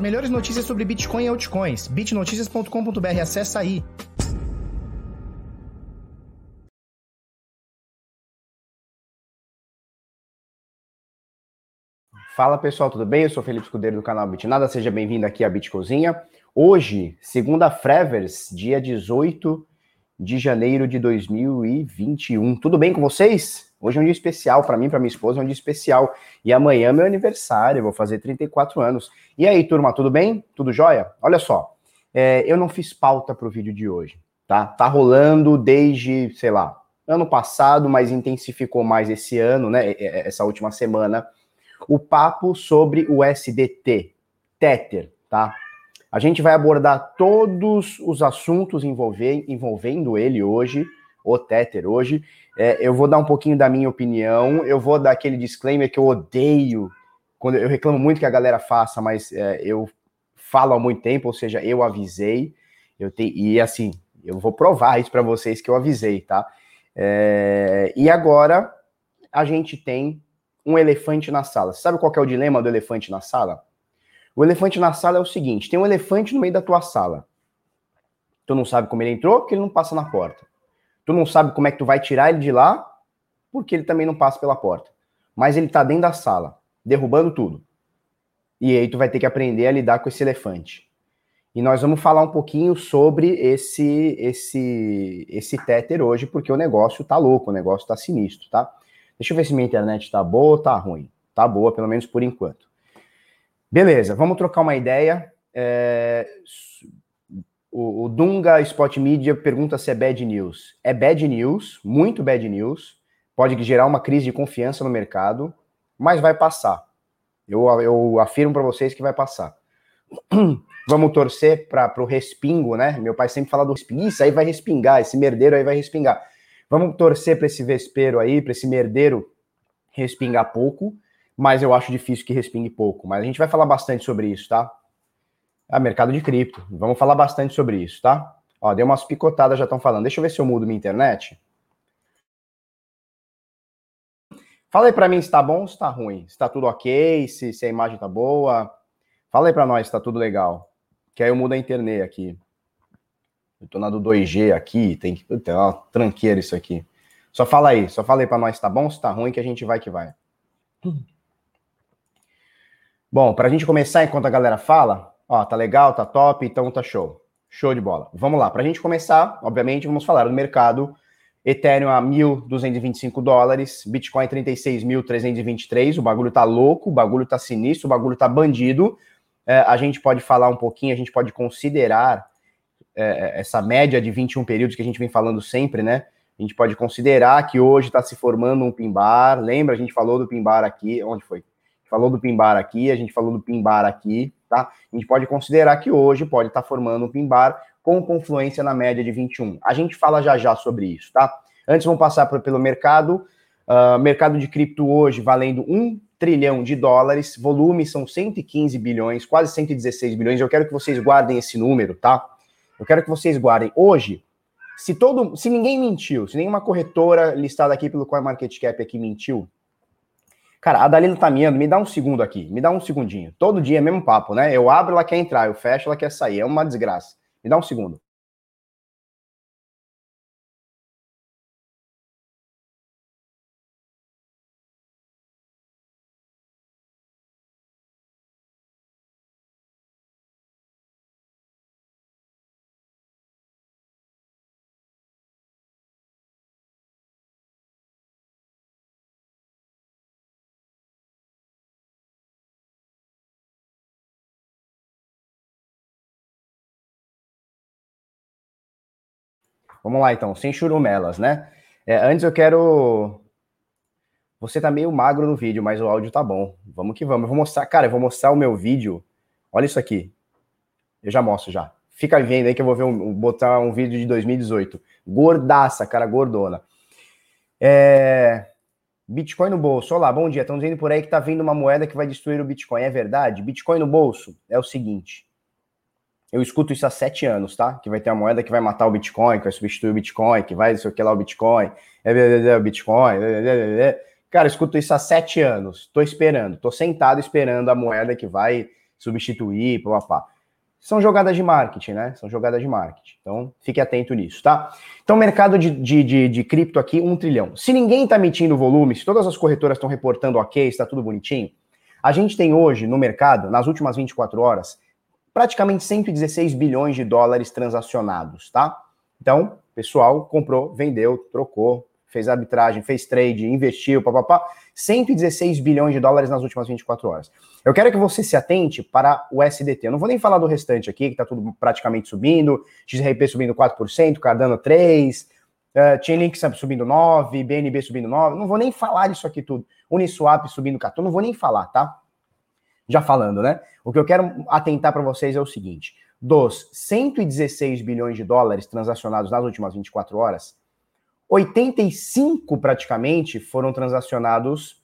Melhores notícias sobre Bitcoin e altcoins. bitnoticias.com.br. Acesse aí. Fala pessoal, tudo bem? Eu sou Felipe Escudeiro do canal Bitnada, seja bem-vindo aqui à Bitcozinha. Hoje, segunda Frevers, dia 18 de janeiro de 2021. Tudo bem com vocês? Hoje é um dia especial para mim, para minha esposa, é um dia especial. E amanhã é meu aniversário, vou fazer 34 anos. E aí, turma, tudo bem? Tudo jóia? Olha só, é, eu não fiz pauta para o vídeo de hoje, tá? Tá rolando desde, sei lá, ano passado, mas intensificou mais esse ano, né? Essa última semana, o papo sobre o SDT, Tether, tá? A gente vai abordar todos os assuntos envolvendo ele hoje, o Tether hoje. É, eu vou dar um pouquinho da minha opinião, eu vou dar aquele disclaimer que eu odeio, quando eu reclamo muito que a galera faça, mas é, eu falo há muito tempo, ou seja, eu avisei, eu e assim, eu vou provar isso para vocês que eu avisei, tá? É, e agora a gente tem um elefante na sala. Você sabe qual é o dilema do elefante na sala? O elefante na sala é o seguinte: tem um elefante no meio da tua sala. Tu não sabe como ele entrou, porque ele não passa na porta. Tu não sabe como é que tu vai tirar ele de lá, porque ele também não passa pela porta. Mas ele tá dentro da sala, derrubando tudo. E aí tu vai ter que aprender a lidar com esse elefante. E nós vamos falar um pouquinho sobre esse esse esse Tether hoje, porque o negócio tá louco, o negócio tá sinistro, tá? Deixa eu ver se minha internet tá boa ou tá ruim. Tá boa, pelo menos por enquanto. Beleza, vamos trocar uma ideia. É, o, o, Dunga Spot Media pergunta se é bad news. É bad news, muito bad news. Pode gerar uma crise de confiança no mercado, mas vai passar. Eu, eu afirmo para vocês que vai passar. Vamos torcer para o respingo, né? Meu pai sempre fala do respingo. Isso aí vai respingar, esse merdeiro aí vai respingar. Vamos torcer para esse vespeiro aí, para esse merdeiro respingar pouco, mas eu acho difícil que respingue pouco. Mas a gente vai falar bastante sobre isso, tá? Ah, mercado de cripto. Vamos falar bastante sobre isso, tá? Ó, deu umas picotadas, já estão falando. Deixa eu ver se eu mudo minha internet. Fala aí para mim se tá bom ou se tá ruim. Se tá tudo ok, se, se a imagem tá boa. Fala aí para nós se tá tudo legal. Que aí eu mudo a internet aqui. Eu tô na do 2G aqui, tem que. Tem uma tranqueira isso aqui. Só fala aí, só fala aí para nós se tá bom, se tá ruim, que a gente vai que vai. Bom, para a gente começar, enquanto a galera fala, Ó, tá legal, tá top, então tá show. Show de bola. Vamos lá. Para a gente começar, obviamente, vamos falar do mercado. Ethereum a 1.225 dólares, Bitcoin 36.323. O bagulho tá louco, o bagulho tá sinistro, o bagulho tá bandido. É, a gente pode falar um pouquinho, a gente pode considerar é, essa média de 21 períodos que a gente vem falando sempre, né? A gente pode considerar que hoje está se formando um pimbar. Lembra, a gente falou do pimbar aqui. Onde foi? Falou do pimbar aqui, a gente falou do pimbar aqui tá? A gente pode considerar que hoje pode estar tá formando um pin-bar com confluência na média de 21. A gente fala já já sobre isso, tá? Antes vamos passar por, pelo mercado. Uh, mercado de cripto hoje valendo 1 trilhão de dólares, volume são 115 bilhões, quase 116 bilhões. Eu quero que vocês guardem esse número, tá? Eu quero que vocês guardem. Hoje, se todo, se ninguém mentiu, se nenhuma corretora listada aqui pelo CoinMarketCap aqui mentiu, Cara, a Dalila tá miando, me dá um segundo aqui, me dá um segundinho. Todo dia é mesmo papo, né? Eu abro, ela quer entrar, eu fecho, ela quer sair. É uma desgraça. Me dá um segundo. Vamos lá, então, sem churumelas, né? É, antes eu quero. Você tá meio magro no vídeo, mas o áudio tá bom. Vamos que vamos. Eu vou mostrar, cara, eu vou mostrar o meu vídeo. Olha isso aqui. Eu já mostro já. Fica vendo aí que eu vou ver um, botar um vídeo de 2018. Gordaça, cara, gordona. É... Bitcoin no bolso. Olá, bom dia. Estão dizendo por aí que tá vindo uma moeda que vai destruir o Bitcoin. É verdade? Bitcoin no bolso é o seguinte. Eu escuto isso há sete anos, tá? Que vai ter uma moeda que vai matar o Bitcoin, que vai substituir o Bitcoin, que vai sei o que lá o Bitcoin, é o Bitcoin. Cara, eu escuto isso há sete anos. Tô esperando, tô sentado esperando a moeda que vai substituir, papá. São jogadas de marketing, né? São jogadas de marketing. Então, fique atento nisso, tá? Então, mercado de, de, de, de cripto aqui, um trilhão. Se ninguém está emitindo volume, se todas as corretoras estão reportando ok, está tudo bonitinho, a gente tem hoje no mercado, nas últimas 24 horas, praticamente 116 bilhões de dólares transacionados, tá? Então, pessoal comprou, vendeu, trocou, fez arbitragem, fez trade, investiu, papapá, 116 bilhões de dólares nas últimas 24 horas. Eu quero que você se atente para o SDT. Eu não vou nem falar do restante aqui, que está tudo praticamente subindo, XRP subindo 4%, Cardano 3%, uh, Chainlink subindo 9%, BNB subindo 9%, não vou nem falar disso aqui tudo. Uniswap subindo 14%, não vou nem falar, tá? Já falando, né? O que eu quero atentar para vocês é o seguinte, dos 116 bilhões de dólares transacionados nas últimas 24 horas, 85 praticamente foram transacionados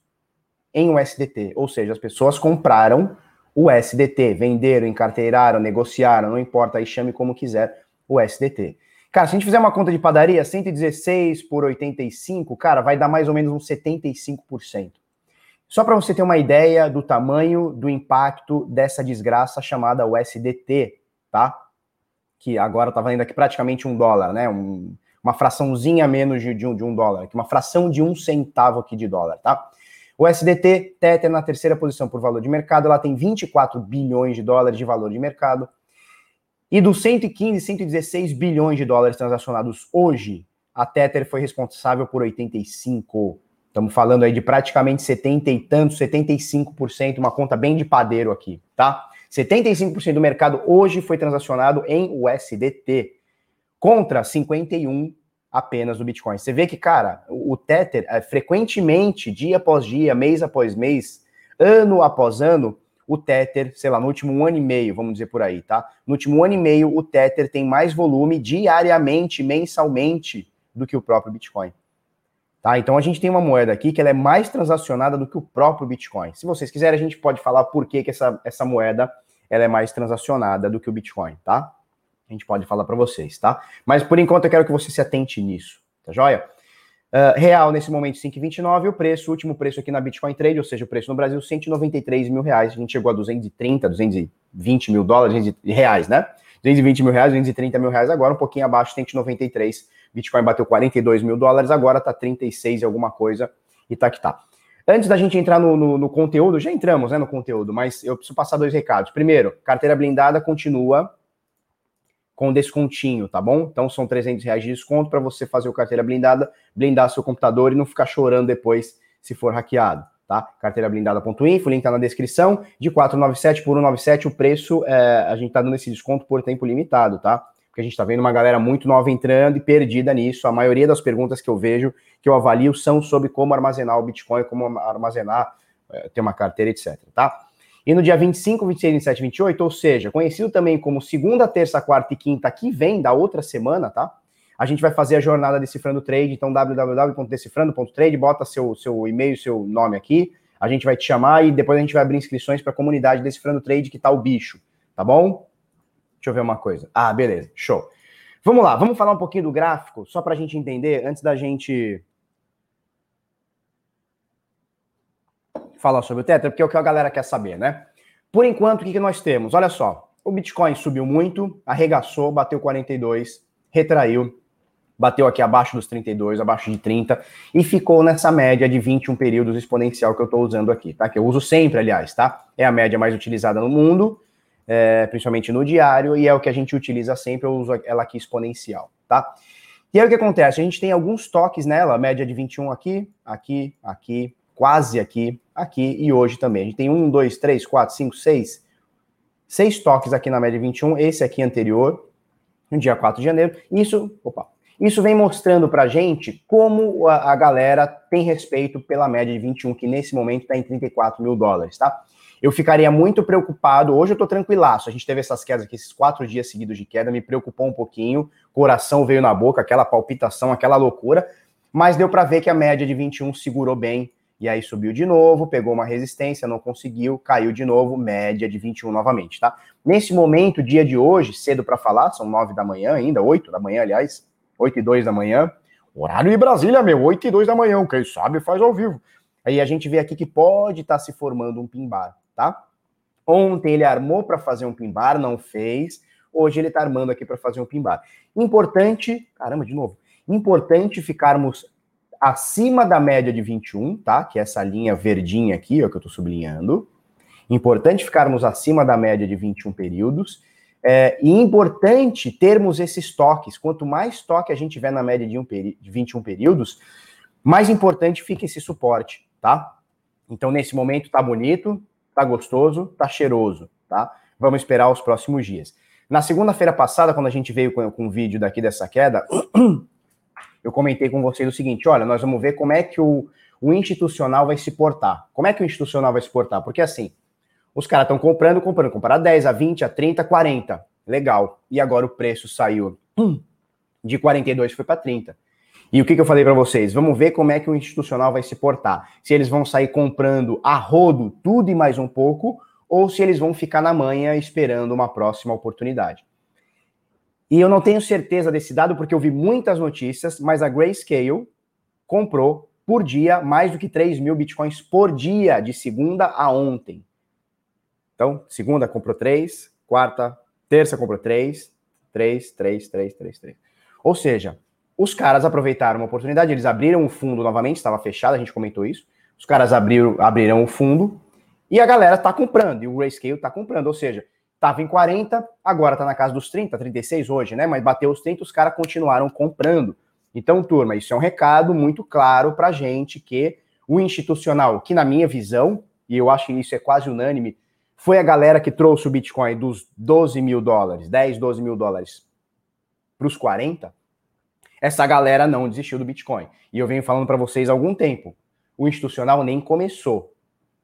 em USDT, ou seja, as pessoas compraram o SDT, venderam, encarteiraram, negociaram, não importa, aí chame como quiser o SDT. Cara, se a gente fizer uma conta de padaria, 116 por 85, cara, vai dar mais ou menos uns 75%. Só para você ter uma ideia do tamanho do impacto dessa desgraça chamada USDT, tá? Que agora tá valendo aqui praticamente um dólar, né? Um, uma fraçãozinha menos de, de, um, de um dólar, uma fração de um centavo aqui de dólar, tá? O SDT, Tether na terceira posição por valor de mercado, ela tem 24 bilhões de dólares de valor de mercado. E dos 115, 116 bilhões de dólares transacionados hoje, a Tether foi responsável por 85. Estamos falando aí de praticamente 70 e tantos, 75%, uma conta bem de padeiro aqui, tá? 75% do mercado hoje foi transacionado em USDT contra 51 apenas do Bitcoin. Você vê que, cara, o Tether, é, frequentemente, dia após dia, mês após mês, ano após ano, o Tether, sei lá, no último ano e meio, vamos dizer por aí, tá? No último ano e meio, o Tether tem mais volume diariamente, mensalmente, do que o próprio Bitcoin. Tá? Então a gente tem uma moeda aqui que ela é mais transacionada do que o próprio Bitcoin. Se vocês quiserem, a gente pode falar por que, que essa, essa moeda ela é mais transacionada do que o Bitcoin, tá? A gente pode falar para vocês, tá? Mas por enquanto eu quero que você se atente nisso, tá joia? Uh, real nesse momento 5,29, o preço, o último preço aqui na Bitcoin Trade, ou seja, o preço no Brasil 193 mil reais, a gente chegou a 230, 220 mil dólares, reais, né? 220 mil reais, 230 mil reais agora, um pouquinho abaixo, 193, Bitcoin bateu 42 mil dólares, agora tá 36 e alguma coisa, e tá que tá. Antes da gente entrar no, no, no conteúdo, já entramos né, no conteúdo, mas eu preciso passar dois recados. Primeiro, carteira blindada continua com descontinho, tá bom? Então são 300 reais de desconto para você fazer o carteira blindada, blindar seu computador e não ficar chorando depois se for hackeado, tá? Carteirablindada.info, link tá na descrição, de 497 por 197, o preço, é, a gente tá dando esse desconto por tempo limitado, tá? Porque a gente tá vendo uma galera muito nova entrando e perdida nisso, a maioria das perguntas que eu vejo, que eu avalio, são sobre como armazenar o Bitcoin, como armazenar, é, ter uma carteira, etc, tá? E no dia 25, 26, 27 28, ou seja, conhecido também como segunda, terça, quarta e quinta que vem da outra semana, tá? A gente vai fazer a jornada Decifrando Trade, então www.decifrando.trade, bota seu, seu e-mail, seu nome aqui, a gente vai te chamar e depois a gente vai abrir inscrições para a comunidade Decifrando Trade, que tá o bicho, tá bom? Deixa eu ver uma coisa. Ah, beleza, show. Vamos lá, vamos falar um pouquinho do gráfico, só para a gente entender, antes da gente falar sobre o Tether, porque é o que a galera quer saber, né? Por enquanto, o que, que nós temos? Olha só, o Bitcoin subiu muito, arregaçou, bateu 42, retraiu, bateu aqui abaixo dos 32, abaixo de 30, e ficou nessa média de 21 períodos exponencial que eu estou usando aqui, tá? Que eu uso sempre, aliás, tá? É a média mais utilizada no mundo, é, principalmente no diário, e é o que a gente utiliza sempre, eu uso ela aqui exponencial, tá? E aí o que acontece? A gente tem alguns toques nela, média de 21 aqui, aqui, aqui, quase aqui, aqui e hoje também. A gente tem um, dois, três, quatro, cinco, seis, seis toques aqui na média 21, esse aqui anterior, no dia 4 de janeiro. Isso, opa, isso vem mostrando pra gente como a, a galera tem respeito pela média de 21, que nesse momento está em 34 mil dólares, tá? Eu ficaria muito preocupado. Hoje eu tô tranquilaço. A gente teve essas quedas aqui, esses quatro dias seguidos de queda, me preocupou um pouquinho. Coração veio na boca, aquela palpitação, aquela loucura. Mas deu para ver que a média de 21 segurou bem e aí subiu de novo, pegou uma resistência, não conseguiu, caiu de novo, média de 21 novamente, tá? Nesse momento, dia de hoje, cedo para falar, são 9 da manhã ainda, 8 da manhã, aliás, 8 e 2 da manhã, horário de Brasília, meu, 8 e 2 da manhã, quem sabe faz ao vivo. Aí a gente vê aqui que pode estar tá se formando um pimbar, tá? Ontem ele armou para fazer um pimbar, não fez. Hoje ele está armando aqui para fazer um pimbar. Importante, caramba, de novo. Importante ficarmos acima da média de 21, tá? Que é essa linha verdinha aqui, ó, que eu estou sublinhando. Importante ficarmos acima da média de 21 períodos. É, e importante termos esses toques. Quanto mais toque a gente tiver na média de, um de 21 períodos, mais importante fica esse suporte, tá? Então, nesse momento, tá bonito, tá gostoso, tá cheiroso, tá? Vamos esperar os próximos dias. Na segunda-feira passada, quando a gente veio com, com o vídeo daqui dessa queda, eu comentei com vocês o seguinte: olha, nós vamos ver como é que o, o institucional vai se portar. Como é que o institucional vai se portar? Porque assim, os caras estão comprando, comprando, comprando a 10, a 20, a 30, a 40. Legal. E agora o preço saiu de 42 foi para 30. E o que, que eu falei para vocês? Vamos ver como é que o institucional vai se portar. Se eles vão sair comprando a rodo tudo e mais um pouco, ou se eles vão ficar na manha esperando uma próxima oportunidade. E eu não tenho certeza desse dado porque eu vi muitas notícias, mas a Grayscale comprou por dia mais do que 3 mil bitcoins por dia, de segunda a ontem. Então, segunda comprou três, quarta, terça comprou três, três, três, três, três, três. Ou seja, os caras aproveitaram uma oportunidade, eles abriram o fundo novamente, estava fechado, a gente comentou isso. Os caras abriram, abriram o fundo e a galera está comprando, e o Grayscale está comprando. Ou seja, estava em 40, agora está na casa dos 30, 36 hoje, né? Mas bateu os 30, os caras continuaram comprando. Então, turma, isso é um recado muito claro para gente que o institucional, que na minha visão, e eu acho que isso é quase unânime, foi a galera que trouxe o Bitcoin dos 12 mil dólares, 10, 12 mil dólares para os 40, essa galera não desistiu do Bitcoin. E eu venho falando para vocês há algum tempo. O institucional nem começou.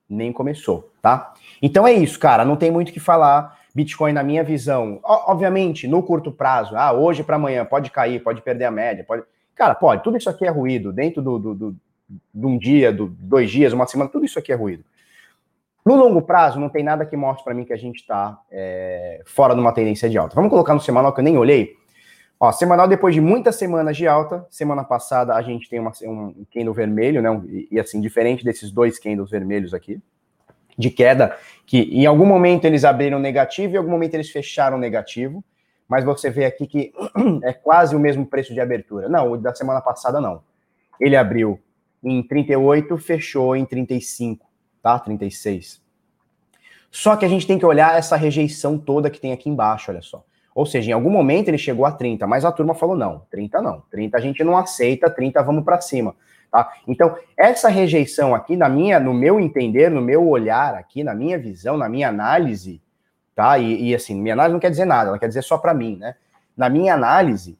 Nem começou, tá? Então é isso, cara. Não tem muito o que falar. Bitcoin, na minha visão, obviamente, no curto prazo, ah, hoje para amanhã, pode cair, pode perder a média, pode. Cara, pode. Tudo isso aqui é ruído. Dentro do, do, do de um dia, do, dois dias, uma semana, tudo isso aqui é ruído. No longo prazo, não tem nada que mostre para mim que a gente está é, fora de uma tendência de alta. Vamos colocar no semanal que eu nem olhei. Ó, semanal, depois de muitas semanas de alta, semana passada a gente tem uma, um candle vermelho, né? e, e, assim, diferente desses dois candles vermelhos aqui, de queda, que em algum momento eles abriram negativo e em algum momento eles fecharam negativo, mas você vê aqui que é quase o mesmo preço de abertura. Não, o da semana passada não. Ele abriu em 38, fechou em 35 tá? 36. Só que a gente tem que olhar essa rejeição toda que tem aqui embaixo, olha só. Ou seja, em algum momento ele chegou a 30, mas a turma falou não, 30 não. 30 a gente não aceita, 30 vamos para cima, tá? Então, essa rejeição aqui na minha, no meu entender, no meu olhar aqui, na minha visão, na minha análise, tá? E, e assim, minha análise não quer dizer nada, ela quer dizer só para mim, né? Na minha análise,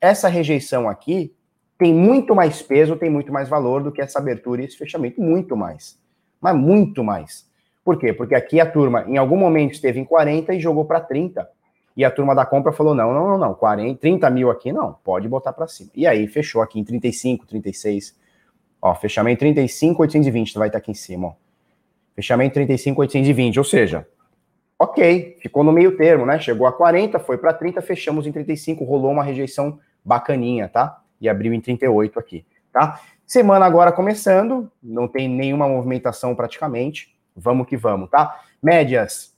essa rejeição aqui tem muito mais peso, tem muito mais valor do que essa abertura e esse fechamento, muito mais mas muito mais. Por quê? Porque aqui a turma, em algum momento, esteve em 40 e jogou para 30. E a turma da compra falou: não, não, não, não, 40, 30 mil aqui não, pode botar para cima. E aí fechou aqui em 35, 36. Ó, fechamento 35, 820, vai estar aqui em cima, ó. Fechamento 35, 820, ou seja, ok, ficou no meio termo, né? Chegou a 40, foi para 30, fechamos em 35, rolou uma rejeição bacaninha, tá? E abriu em 38 aqui, tá? Semana agora começando, não tem nenhuma movimentação praticamente. Vamos que vamos, tá? Médias.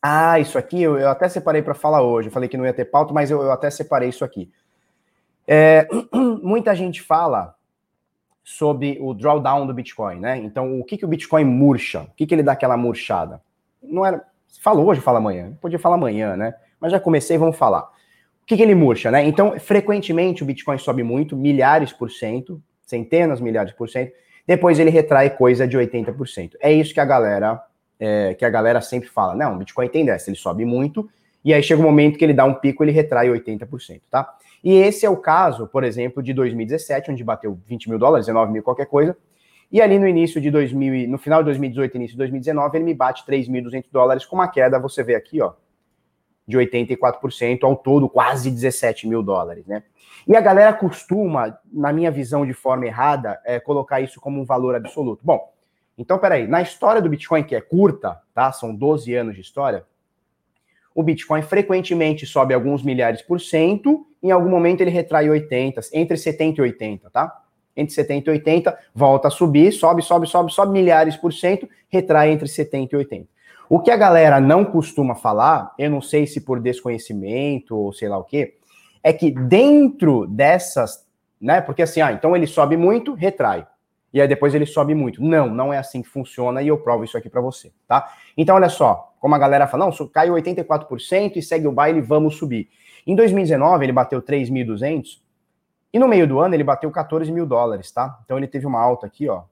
Ah, isso aqui eu, eu até separei para falar hoje. Eu falei que não ia ter pauta, mas eu, eu até separei isso aqui. É, muita gente fala sobre o drawdown do Bitcoin, né? Então, o que, que o Bitcoin murcha? O que, que ele dá aquela murchada? Não era. Falou hoje, fala amanhã. Podia falar amanhã, né? Mas já comecei, vamos falar. O que, que ele murcha, né? Então, frequentemente o Bitcoin sobe muito, milhares por cento, centenas, milhares por cento, depois ele retrai coisa de 80%. É isso que a galera é, que a galera sempre fala. Não, o Bitcoin tem dessa, ele sobe muito, e aí chega um momento que ele dá um pico, ele retrai 80%, tá? E esse é o caso, por exemplo, de 2017, onde bateu 20 mil dólares, 19 mil qualquer coisa, e ali no início de 2000, no final de 2018, início de 2019, ele me bate 3.200 dólares com uma queda, você vê aqui, ó, de 84% ao todo, quase 17 mil dólares, né? E a galera costuma, na minha visão de forma errada, é, colocar isso como um valor absoluto. Bom, então peraí, na história do Bitcoin, que é curta, tá? São 12 anos de história, o Bitcoin frequentemente sobe alguns milhares por cento, em algum momento ele retrai 80, entre 70 e 80, tá? Entre 70 e 80, volta a subir, sobe, sobe, sobe, sobe milhares por cento, retrai entre 70 e 80. O que a galera não costuma falar, eu não sei se por desconhecimento ou sei lá o quê, é que dentro dessas, né? Porque assim, ah, então ele sobe muito, retrai. E aí depois ele sobe muito. Não, não é assim que funciona e eu provo isso aqui para você, tá? Então olha só, como a galera fala, não, caiu 84% e segue o baile, vamos subir. Em 2019 ele bateu 3.200 e no meio do ano ele bateu 14 mil dólares, tá? Então ele teve uma alta aqui, ó,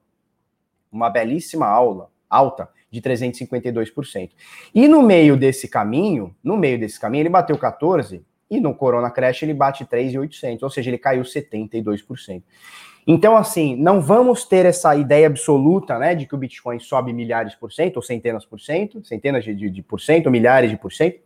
uma belíssima aula, alta de 352%. E no meio desse caminho, no meio desse caminho ele bateu 14 e no Corona Crash ele bate 3.800, ou seja, ele caiu 72%. Então, assim, não vamos ter essa ideia absoluta, né, de que o Bitcoin sobe milhares por cento, ou centenas por cento, centenas de, de, de por cento, milhares de por cento,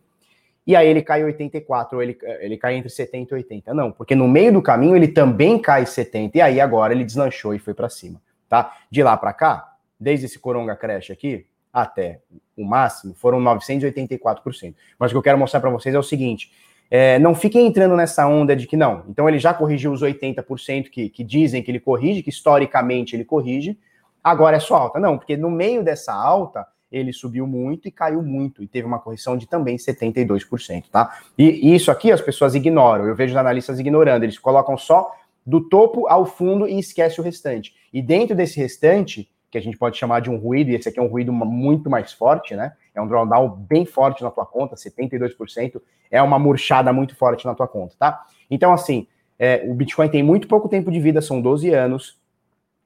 e aí ele cai 84, ou ele, ele cai entre 70 e 80. Não, porque no meio do caminho ele também cai 70, e aí agora ele deslanchou e foi para cima, tá? De lá para cá, desde esse Coronga Crash aqui, até o máximo, foram 984%. Mas o que eu quero mostrar para vocês é o seguinte, é, não fiquem entrando nessa onda de que não. Então ele já corrigiu os 80% que, que dizem que ele corrige, que historicamente ele corrige, agora é só alta. Não, porque no meio dessa alta ele subiu muito e caiu muito, e teve uma correção de também 72%, tá? E, e isso aqui as pessoas ignoram, eu vejo os analistas ignorando, eles colocam só do topo ao fundo e esquece o restante. E dentro desse restante, que a gente pode chamar de um ruído, e esse aqui é um ruído muito mais forte, né? É um drawdown bem forte na tua conta, 72%, é uma murchada muito forte na tua conta, tá? Então, assim, é, o Bitcoin tem muito pouco tempo de vida, são 12 anos.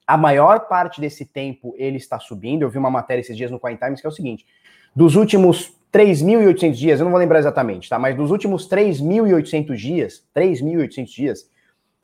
A maior parte desse tempo ele está subindo. Eu vi uma matéria esses dias no Coin Times que é o seguinte: dos últimos 3.800 dias, eu não vou lembrar exatamente, tá? Mas dos últimos 3.800 dias, 3.800 dias,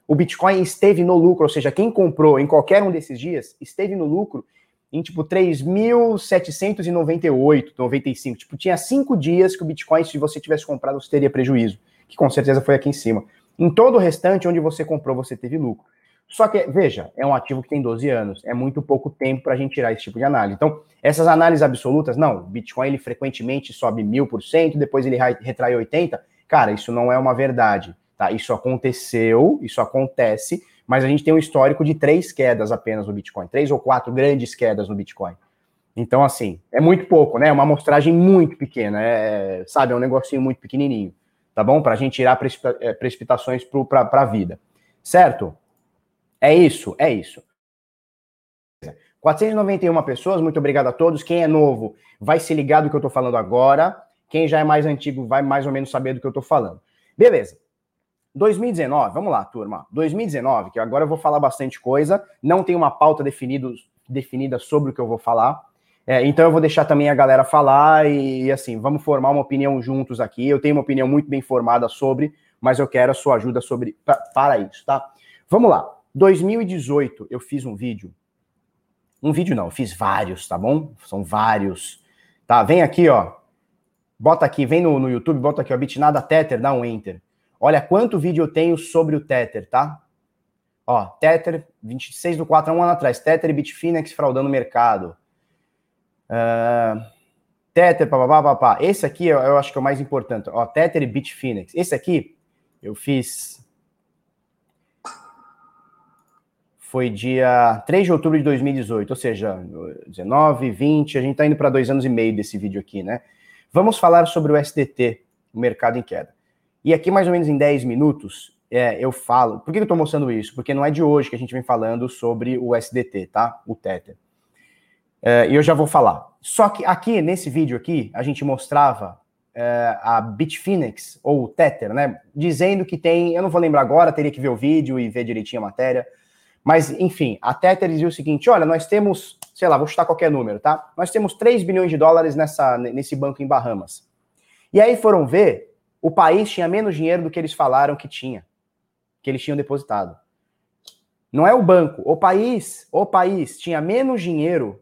o Bitcoin esteve no lucro, ou seja, quem comprou em qualquer um desses dias esteve no lucro em tipo 3.798, 95. Tipo, tinha cinco dias que o Bitcoin, se você tivesse comprado, você teria prejuízo, que com certeza foi aqui em cima. Em todo o restante, onde você comprou, você teve lucro. Só que, veja, é um ativo que tem 12 anos, é muito pouco tempo para a gente tirar esse tipo de análise. Então, essas análises absolutas, não, o Bitcoin ele frequentemente sobe mil por cento, depois ele retrai 80%. Cara, isso não é uma verdade, tá? Isso aconteceu, isso acontece, mas a gente tem um histórico de três quedas apenas no Bitcoin, três ou quatro grandes quedas no Bitcoin. Então, assim, é muito pouco, né? É uma amostragem muito pequena, é, sabe? É um negocinho muito pequenininho, tá bom? Para a gente tirar precipita é, precipitações para a vida, certo? É isso, é isso. 491 pessoas, muito obrigado a todos. Quem é novo vai se ligar do que eu estou falando agora. Quem já é mais antigo vai mais ou menos saber do que eu estou falando. Beleza. 2019, vamos lá, turma. 2019, que agora eu vou falar bastante coisa, não tem uma pauta definido, definida sobre o que eu vou falar. É, então eu vou deixar também a galera falar e, e, assim, vamos formar uma opinião juntos aqui. Eu tenho uma opinião muito bem formada sobre, mas eu quero a sua ajuda sobre pra, para isso, tá? Vamos lá. 2018 eu fiz um vídeo. Um vídeo não, eu fiz vários, tá bom? São vários. Tá, vem aqui, ó. Bota aqui, vem no, no YouTube, bota aqui, ó, Bitnada Tether, dá um enter. Olha quanto vídeo eu tenho sobre o Tether, tá? Ó, Tether, 26 do 4, um ano atrás. Tether e Bitfinex fraudando o mercado. Uh, Tether, papapá, papá. Esse aqui eu, eu, acho que é o mais importante. Ó, Tether e Bitfinex. Esse aqui eu fiz. Foi dia 3 de outubro de 2018, ou seja, 19, 20, a gente tá indo para dois anos e meio desse vídeo aqui, né? Vamos falar sobre o SDT, o mercado em queda. E aqui, mais ou menos em 10 minutos, é, eu falo. Por que eu estou mostrando isso? Porque não é de hoje que a gente vem falando sobre o SDT, tá? O Tether. É, e eu já vou falar. Só que aqui, nesse vídeo aqui, a gente mostrava é, a Bitfinex, ou o Tether, né? Dizendo que tem. Eu não vou lembrar agora, teria que ver o vídeo e ver direitinho a matéria. Mas, enfim, a Tether dizia o seguinte: olha, nós temos, sei lá, vou chutar qualquer número, tá? Nós temos 3 bilhões de dólares nessa, nesse banco em Bahamas. E aí foram ver o país tinha menos dinheiro do que eles falaram que tinha, que eles tinham depositado. Não é o banco, o país, o país tinha menos dinheiro,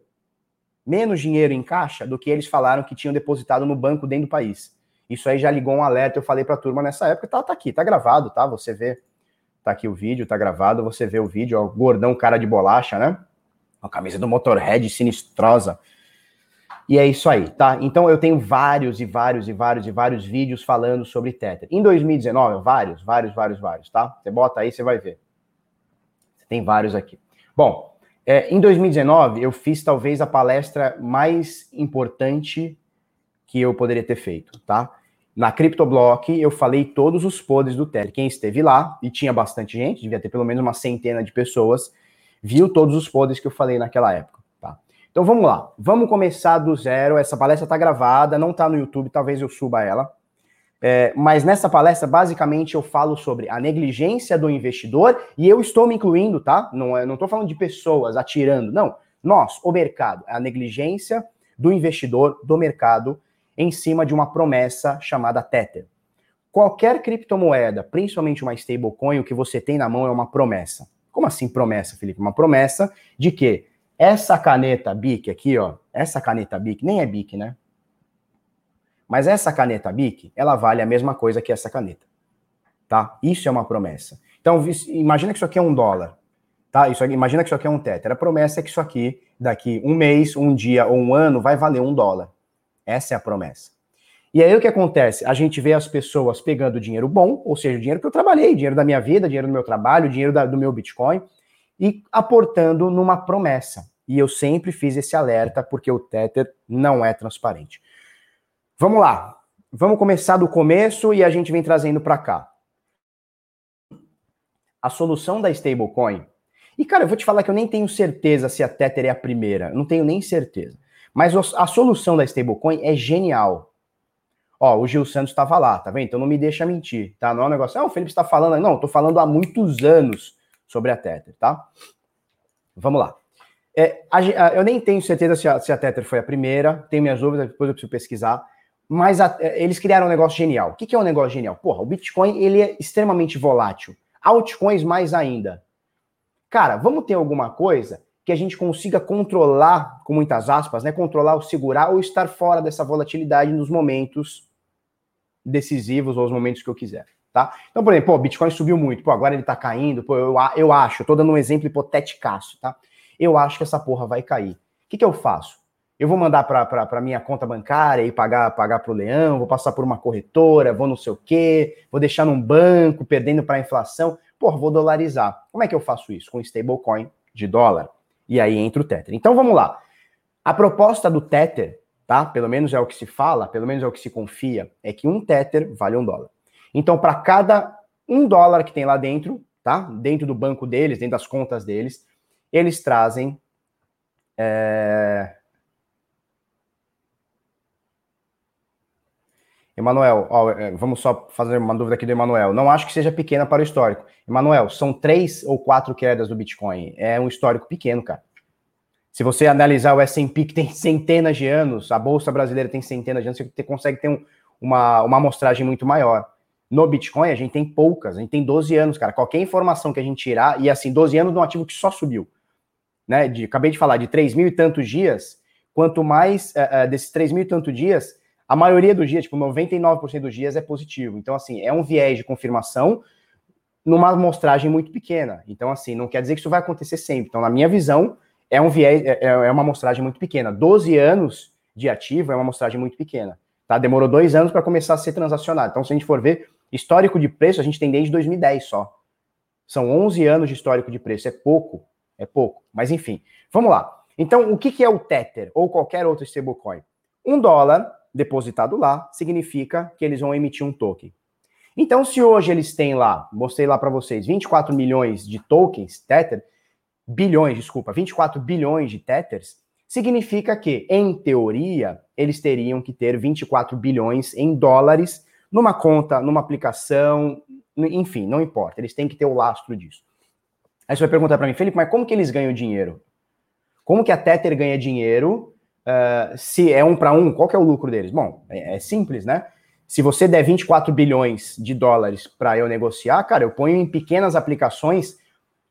menos dinheiro em caixa do que eles falaram que tinham depositado no banco dentro do país. Isso aí já ligou um alerta, eu falei para a turma nessa época, tá, tá aqui, tá gravado, tá? Você vê, tá aqui o vídeo, tá gravado, você vê o vídeo, ó, gordão cara de bolacha, né? A camisa do Motorhead sinistrosa. E é isso aí, tá? Então eu tenho vários e vários e vários e vários vídeos falando sobre Tether. Em 2019, vários, vários, vários, vários, tá? Você bota aí, você vai ver. Tem vários aqui. Bom, é, em 2019 eu fiz talvez a palestra mais importante que eu poderia ter feito, tá? Na CryptoBlock, eu falei todos os podres do Tether. Quem esteve lá, e tinha bastante gente, devia ter pelo menos uma centena de pessoas, viu todos os podres que eu falei naquela época? Então vamos lá, vamos começar do zero. Essa palestra está gravada, não está no YouTube, talvez eu suba ela. É, mas nessa palestra, basicamente, eu falo sobre a negligência do investidor e eu estou me incluindo, tá? Não estou não falando de pessoas atirando, não. Nós, o mercado, a negligência do investidor, do mercado, em cima de uma promessa chamada Tether. Qualquer criptomoeda, principalmente uma stablecoin, o que você tem na mão é uma promessa. Como assim promessa, Felipe? Uma promessa de que essa caneta BIC aqui, ó, essa caneta BIC, nem é BIC, né? Mas essa caneta BIC, ela vale a mesma coisa que essa caneta. Tá? Isso é uma promessa. Então, imagina que isso aqui é um dólar. Tá? Isso aqui, imagina que isso aqui é um tether. A promessa é que isso aqui, daqui um mês, um dia ou um ano, vai valer um dólar. Essa é a promessa. E aí o que acontece? A gente vê as pessoas pegando dinheiro bom, ou seja, dinheiro que eu trabalhei, dinheiro da minha vida, dinheiro do meu trabalho, dinheiro da, do meu Bitcoin, e aportando numa promessa. E eu sempre fiz esse alerta porque o Tether não é transparente. Vamos lá. Vamos começar do começo e a gente vem trazendo para cá. A solução da stablecoin. E cara, eu vou te falar que eu nem tenho certeza se a Tether é a primeira. Não tenho nem certeza. Mas a solução da stablecoin é genial. Ó, o Gil Santos estava lá, tá vendo? Então não me deixa mentir, tá? Não é um negócio, ah, o Felipe está falando. Não, estou falando há muitos anos sobre a Tether, tá? Vamos lá. É, a, eu nem tenho certeza se a, se a Tether foi a primeira, tenho minhas dúvidas, depois eu preciso pesquisar. Mas a, é, eles criaram um negócio genial. O que, que é um negócio genial? Porra, o Bitcoin ele é extremamente volátil. Altcoins mais ainda. Cara, vamos ter alguma coisa que a gente consiga controlar, com muitas aspas, né? Controlar ou segurar ou estar fora dessa volatilidade nos momentos decisivos ou os momentos que eu quiser, tá? Então, por exemplo, o Bitcoin subiu muito, pô, agora ele tá caindo, pô, eu, eu acho, eu tô dando um exemplo hipotéticaço, tá? Eu acho que essa porra vai cair. O que, que eu faço? Eu vou mandar para minha conta bancária e pagar pagar para o leão, vou passar por uma corretora, vou não sei o quê, vou deixar num banco, perdendo para a inflação. Pô, vou dolarizar. Como é que eu faço isso? Com stablecoin de dólar. E aí entra o Tether. Então vamos lá. A proposta do Tether, tá? Pelo menos é o que se fala, pelo menos é o que se confia, é que um Tether vale um dólar. Então, para cada um dólar que tem lá dentro, tá? Dentro do banco deles, dentro das contas deles, eles trazem. É... Emanuel, é, vamos só fazer uma dúvida aqui do Emanuel. Não acho que seja pequena para o histórico. Emanuel, são três ou quatro quedas do Bitcoin. É um histórico pequeno, cara. Se você analisar o S&P, que tem centenas de anos, a Bolsa Brasileira tem centenas de anos, você consegue ter um, uma, uma amostragem muito maior. No Bitcoin, a gente tem poucas, a gente tem 12 anos, cara. Qualquer informação que a gente tirar, e assim, 12 anos de um ativo que só subiu. Né? De, acabei de falar de 3 mil e tantos dias, quanto mais uh, uh, desses 3 mil e tantos dias, a maioria dos dias, tipo 99% dos dias é positivo. Então, assim, é um viés de confirmação numa amostragem muito pequena. Então, assim, não quer dizer que isso vai acontecer sempre. Então, na minha visão, é um viés, é, é, é uma amostragem muito pequena. 12 anos de ativo é uma amostragem muito pequena. Tá? Demorou dois anos para começar a ser transacionado. Então, se a gente for ver, histórico de preço, a gente tem desde 2010 só. São 11 anos de histórico de preço. É pouco, é pouco. Mas, enfim, vamos lá. Então, o que, que é o Tether ou qualquer outro stablecoin? Um dólar depositado lá, significa que eles vão emitir um token. Então, se hoje eles têm lá, mostrei lá para vocês, 24 milhões de tokens, Tether, bilhões, desculpa, 24 bilhões de Tethers, significa que, em teoria, eles teriam que ter 24 bilhões em dólares numa conta, numa aplicação, enfim, não importa, eles têm que ter o lastro disso. Aí você vai perguntar para mim, Felipe, mas como que eles ganham dinheiro? Como que a Tether ganha dinheiro uh, se é um para um, qual que é o lucro deles? Bom, é, é, simples, né? Se você der 24 bilhões de dólares para eu negociar, cara, eu ponho em pequenas aplicações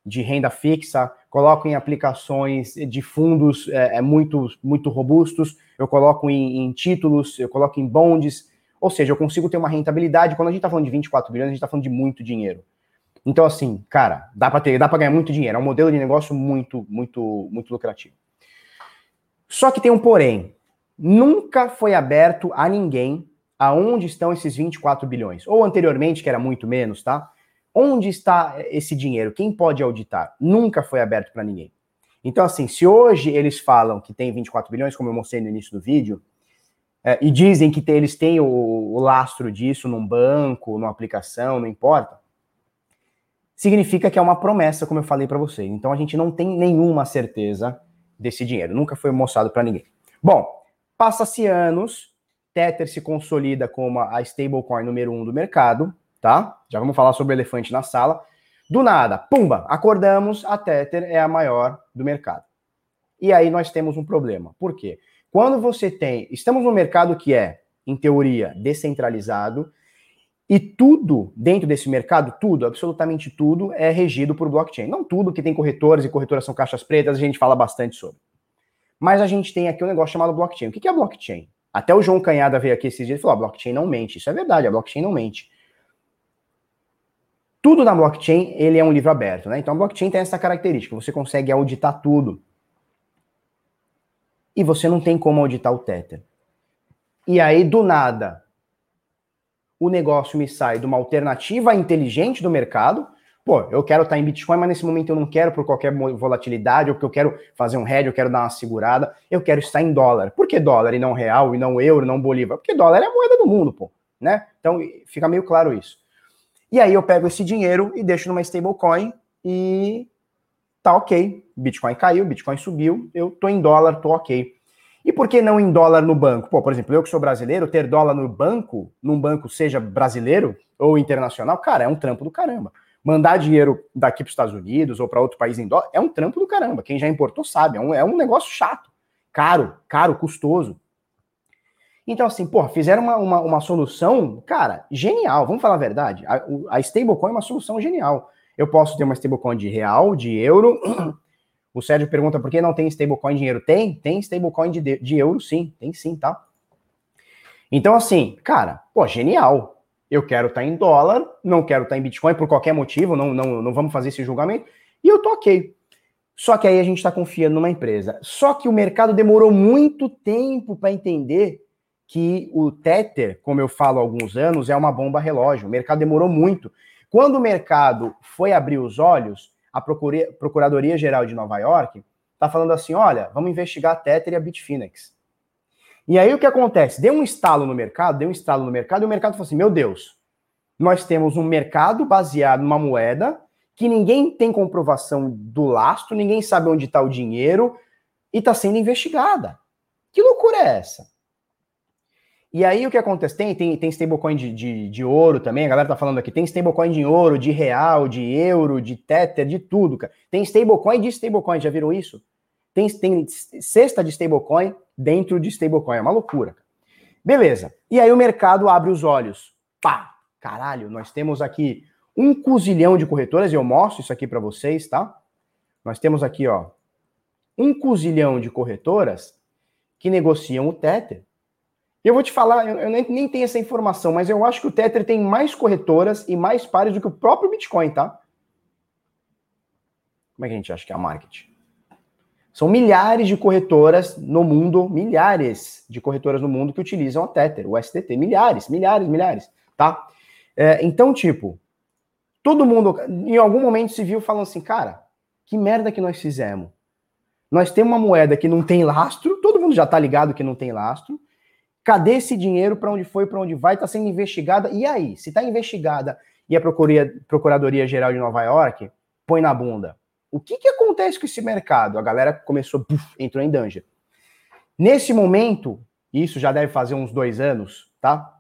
de renda fixa, coloco em aplicações de fundos é, é muito, muito robustos, eu coloco em, em, títulos, eu coloco em bonds, ou seja, eu consigo ter uma rentabilidade. Quando a gente está falando de 24 bilhões, a gente está falando de muito dinheiro. Então, assim, cara, dá para ter, dá para ganhar muito dinheiro. É um modelo de negócio muito, muito, muito lucrativo. Só que tem um porém. Nunca foi aberto a ninguém aonde estão esses 24 bilhões. Ou anteriormente, que era muito menos, tá? Onde está esse dinheiro? Quem pode auditar? Nunca foi aberto para ninguém. Então, assim, se hoje eles falam que tem 24 bilhões, como eu mostrei no início do vídeo, é, e dizem que tem, eles têm o, o lastro disso num banco, numa aplicação, não importa, significa que é uma promessa, como eu falei para vocês. Então a gente não tem nenhuma certeza desse dinheiro, nunca foi mostrado para ninguém. Bom, passa-se anos, Tether se consolida como a stablecoin número um do mercado, tá? Já vamos falar sobre o elefante na sala. Do nada, pumba, acordamos, a Tether é a maior do mercado. E aí nós temos um problema. Por quê? Quando você tem. Estamos num mercado que é, em teoria, descentralizado, e tudo dentro desse mercado, tudo, absolutamente tudo, é regido por blockchain. Não tudo, que tem corretoras e corretoras são caixas pretas, a gente fala bastante sobre. Mas a gente tem aqui um negócio chamado blockchain. O que é blockchain? Até o João Canhada veio aqui esses dias e falou: a blockchain não mente. Isso é verdade, a blockchain não mente. Tudo na blockchain, ele é um livro aberto, né? Então a blockchain tem essa característica, você consegue auditar tudo e você não tem como auditar o Tether. E aí, do nada, o negócio me sai de uma alternativa inteligente do mercado. Pô, eu quero estar em Bitcoin, mas nesse momento eu não quero por qualquer volatilidade, ou porque eu quero fazer um hedge, eu quero dar uma segurada, eu quero estar em dólar. Por que dólar e não real, e não euro, e não bolívar? Porque dólar é a moeda do mundo, pô, né? Então, fica meio claro isso. E aí eu pego esse dinheiro e deixo numa stablecoin e tá ok. Bitcoin caiu, Bitcoin subiu, eu tô em dólar, tô ok. E por que não em dólar no banco? Pô, por exemplo, eu que sou brasileiro, ter dólar no banco, num banco seja brasileiro ou internacional, cara, é um trampo do caramba. Mandar dinheiro daqui para os Estados Unidos ou para outro país em dólar é um trampo do caramba. Quem já importou sabe, é um, é um negócio chato, caro, caro, custoso. Então, assim, pô, fizeram uma, uma, uma, solução, cara, genial. Vamos falar a verdade. A, a stablecoin é uma solução genial. Eu posso ter uma stablecoin de real, de euro, O Sérgio pergunta por que não tem stablecoin de dinheiro. Tem, tem stablecoin de, de euro, sim, tem sim, tá? Então, assim, cara, pô, genial. Eu quero estar tá em dólar, não quero estar tá em Bitcoin por qualquer motivo, não, não, não vamos fazer esse julgamento, e eu tô ok. Só que aí a gente está confiando numa empresa. Só que o mercado demorou muito tempo para entender que o Tether, como eu falo há alguns anos, é uma bomba relógio. O mercado demorou muito. Quando o mercado foi abrir os olhos, a Procuradoria Geral de Nova York está falando assim: olha, vamos investigar a Tether e a Bitfinex. E aí o que acontece? Deu um estalo no mercado, deu um estalo no mercado, e o mercado falou assim: meu Deus, nós temos um mercado baseado numa moeda que ninguém tem comprovação do lastro, ninguém sabe onde está o dinheiro e está sendo investigada. Que loucura é essa? E aí o que acontece? Tem, tem, tem stablecoin de, de, de, ouro também, a galera tá falando aqui, tem stablecoin de ouro, de real, de euro, de tether, de tudo, cara. Tem stablecoin de stablecoin, já viram isso? Tem, tem cesta de stablecoin dentro de stablecoin, é uma loucura. Beleza. E aí o mercado abre os olhos. Pá! Caralho, nós temos aqui um cozilhão de corretoras, e eu mostro isso aqui para vocês, tá? Nós temos aqui, ó, um cozilhão de corretoras que negociam o Tether eu vou te falar, eu, nem, nem tenho essa informação, mas eu acho que o Tether tem mais corretoras e mais pares do que o próprio Bitcoin, tá? Como é que a gente acha que é a market? São milhares de corretoras no mundo, milhares de corretoras no mundo que utilizam o Tether, o STT, milhares, milhares, milhares, tá? É, então, tipo, todo mundo em algum momento se viu falando assim, cara, que merda que nós fizemos? Nós temos uma moeda que não tem lastro, todo mundo já tá ligado que não tem lastro, Cadê esse dinheiro? Para onde foi? Para onde vai? Está sendo investigada. E aí? Se está investigada e a Procuradoria Geral de Nova York põe na bunda, o que, que acontece com esse mercado? A galera começou, entrou em danger. Nesse momento, isso já deve fazer uns dois anos, tá?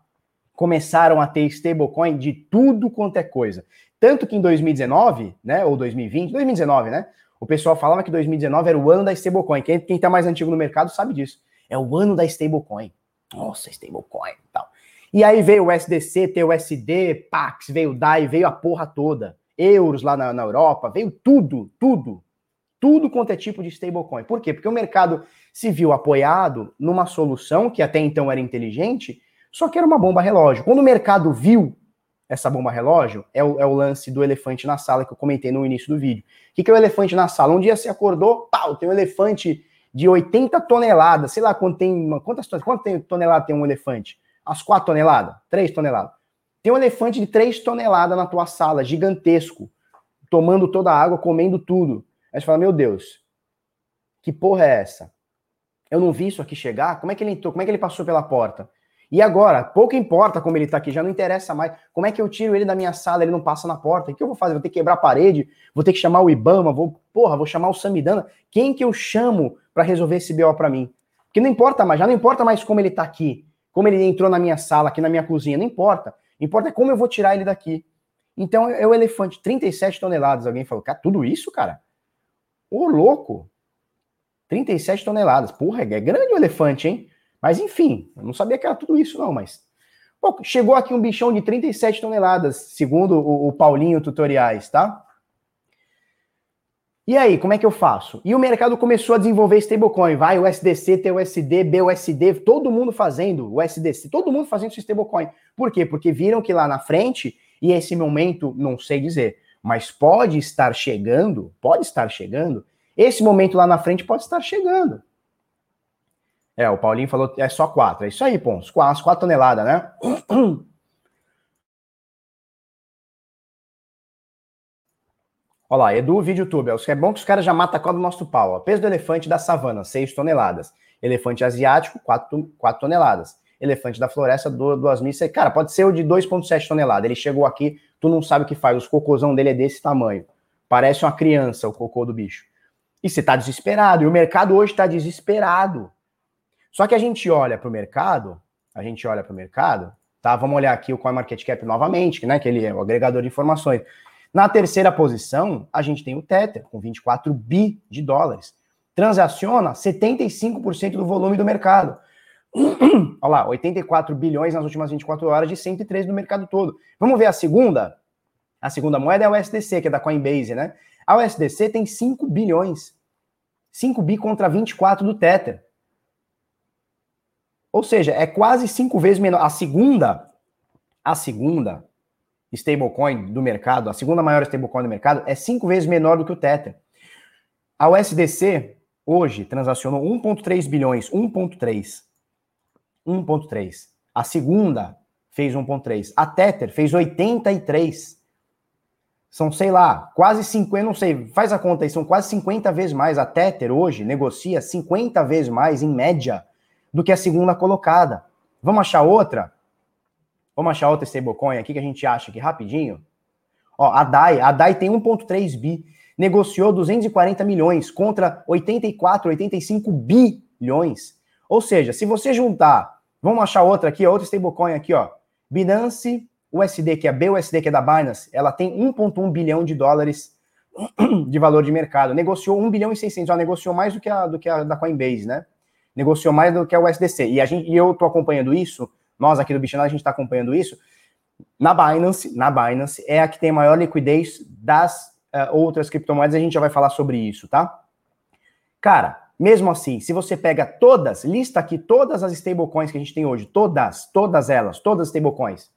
Começaram a ter stablecoin de tudo quanto é coisa. Tanto que em 2019, né, ou 2020, 2019, né, o pessoal falava que 2019 era o ano da stablecoin. Quem, quem tá mais antigo no mercado sabe disso. É o ano da stablecoin. Nossa, stablecoin e tal. E aí veio o SDC, TUSD, Pax, veio o DAI, veio a porra toda. Euros lá na, na Europa, veio tudo, tudo. Tudo quanto é tipo de stablecoin. Por quê? Porque o mercado se viu apoiado numa solução que até então era inteligente, só que era uma bomba relógio. Quando o mercado viu essa bomba relógio, é o, é o lance do elefante na sala que eu comentei no início do vídeo. O que, que é o elefante na sala? Um dia você acordou, pau, tem um elefante de 80 toneladas, sei lá quanto tem, quantas, quantas toneladas tem um elefante? As 4 toneladas? 3 toneladas. Tem um elefante de 3 toneladas na tua sala, gigantesco, tomando toda a água, comendo tudo. Aí você fala, meu Deus, que porra é essa? Eu não vi isso aqui chegar. Como é que ele entrou? Como é que ele passou pela porta? E agora, pouco importa como ele tá aqui, já não interessa mais. Como é que eu tiro ele da minha sala, ele não passa na porta? O que eu vou fazer? Vou ter que quebrar a parede? Vou ter que chamar o Ibama? Vou, porra, vou chamar o Samidana? Quem que eu chamo para resolver esse BO para mim? Porque não importa mais, já não importa mais como ele tá aqui, como ele entrou na minha sala, aqui na minha cozinha, não importa. Importa é como eu vou tirar ele daqui. Então é o elefante, 37 toneladas. Alguém falou, cara, tudo isso, cara? Ô, louco! 37 toneladas. Porra, é grande o elefante, hein? Mas enfim, eu não sabia que era tudo isso, não, mas. Pô, chegou aqui um bichão de 37 toneladas, segundo o, o Paulinho Tutoriais, tá? E aí, como é que eu faço? E o mercado começou a desenvolver stablecoin. Vai, o SDC, TUSD, BUSD, todo mundo fazendo o SDC, todo mundo fazendo stablecoin. Por quê? Porque viram que lá na frente, e esse momento, não sei dizer, mas pode estar chegando, pode estar chegando, esse momento lá na frente pode estar chegando. É, o Paulinho falou é só quatro. É isso aí, Pons. As quatro toneladas, né? Olha lá, Edu, vídeo YouTube. É bom que os caras já matam a cobra do nosso pau. Ó. Peso do elefante da savana, 6 toneladas. Elefante asiático, 4, 4 toneladas. Elefante da floresta, 2.000. Cara, pode ser o de 2,7 toneladas. Ele chegou aqui, tu não sabe o que faz. Os cocôzão dele é desse tamanho. Parece uma criança o cocô do bicho. E você tá desesperado. E o mercado hoje tá desesperado. Só que a gente olha para o mercado, a gente olha para o mercado, tá? Vamos olhar aqui o CoinMarketCap novamente, né? Que ele é o agregador de informações. Na terceira posição, a gente tem o Tether, com 24 bi de dólares. Transaciona 75% do volume do mercado. Olha lá, 84 bilhões nas últimas 24 horas de 103 no mercado todo. Vamos ver a segunda? A segunda moeda é o USDC, que é da Coinbase, né? A USDC tem 5 bilhões. 5 bi contra 24 do Tether. Ou seja, é quase cinco vezes menor. A segunda, a segunda stablecoin do mercado, a segunda maior stablecoin do mercado, é cinco vezes menor do que o Tether. A USDC, hoje, transacionou 1,3 bilhões, 1,3. 1,3. A segunda fez 1,3. A Tether fez 83. São, sei lá, quase 50, não sei, faz a conta aí, são quase 50 vezes mais. A Tether hoje negocia 50 vezes mais, em média, do que a segunda colocada. Vamos achar outra? Vamos achar outra stablecoin aqui que a gente acha aqui rapidinho? Ó, a DAI, a DAI tem 1.3 bi, negociou 240 milhões contra 84, 85 bilhões. Ou seja, se você juntar, vamos achar outra aqui, outra stablecoin aqui, ó, Binance USD, que é a BUSD, que é da Binance, ela tem 1.1 bilhão de dólares de valor de mercado. Negociou 1 bilhão e 600, já negociou mais do que a, do que a da Coinbase, né? Negociou mais do que o SDC. E, a gente, e eu estou acompanhando isso, nós aqui do Bitcoin, a gente está acompanhando isso. Na Binance, na Binance, é a que tem a maior liquidez das uh, outras criptomoedas, a gente já vai falar sobre isso, tá? Cara, mesmo assim, se você pega todas, lista aqui todas as stablecoins que a gente tem hoje, todas, todas elas, todas as stablecoins,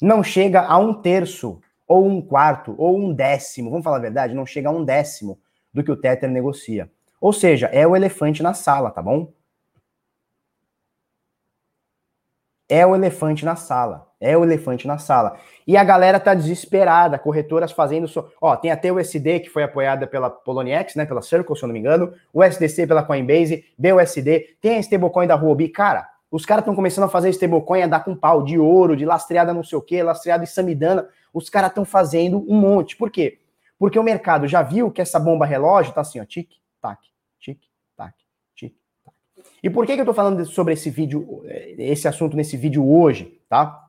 não chega a um terço, ou um quarto, ou um décimo, vamos falar a verdade, não chega a um décimo do que o Tether negocia. Ou seja, é o elefante na sala, tá bom? É o elefante na sala. É o elefante na sala. E a galera tá desesperada, corretoras fazendo. So... Ó, tem até o USD, que foi apoiada pela Poloniex, né? Pela Circle, se eu não me engano. O SDC pela Coinbase, BUSD. Tem a stablecoin da Huobi. Cara, os caras estão começando a fazer stablecoin a dar com pau de ouro, de lastreada não sei o quê, lastreada em Samidana. Os caras estão fazendo um monte. Por quê? Porque o mercado já viu que essa bomba relógio tá assim, ó, tic, tac, e por que, que eu estou falando sobre esse vídeo, esse assunto nesse vídeo hoje, tá?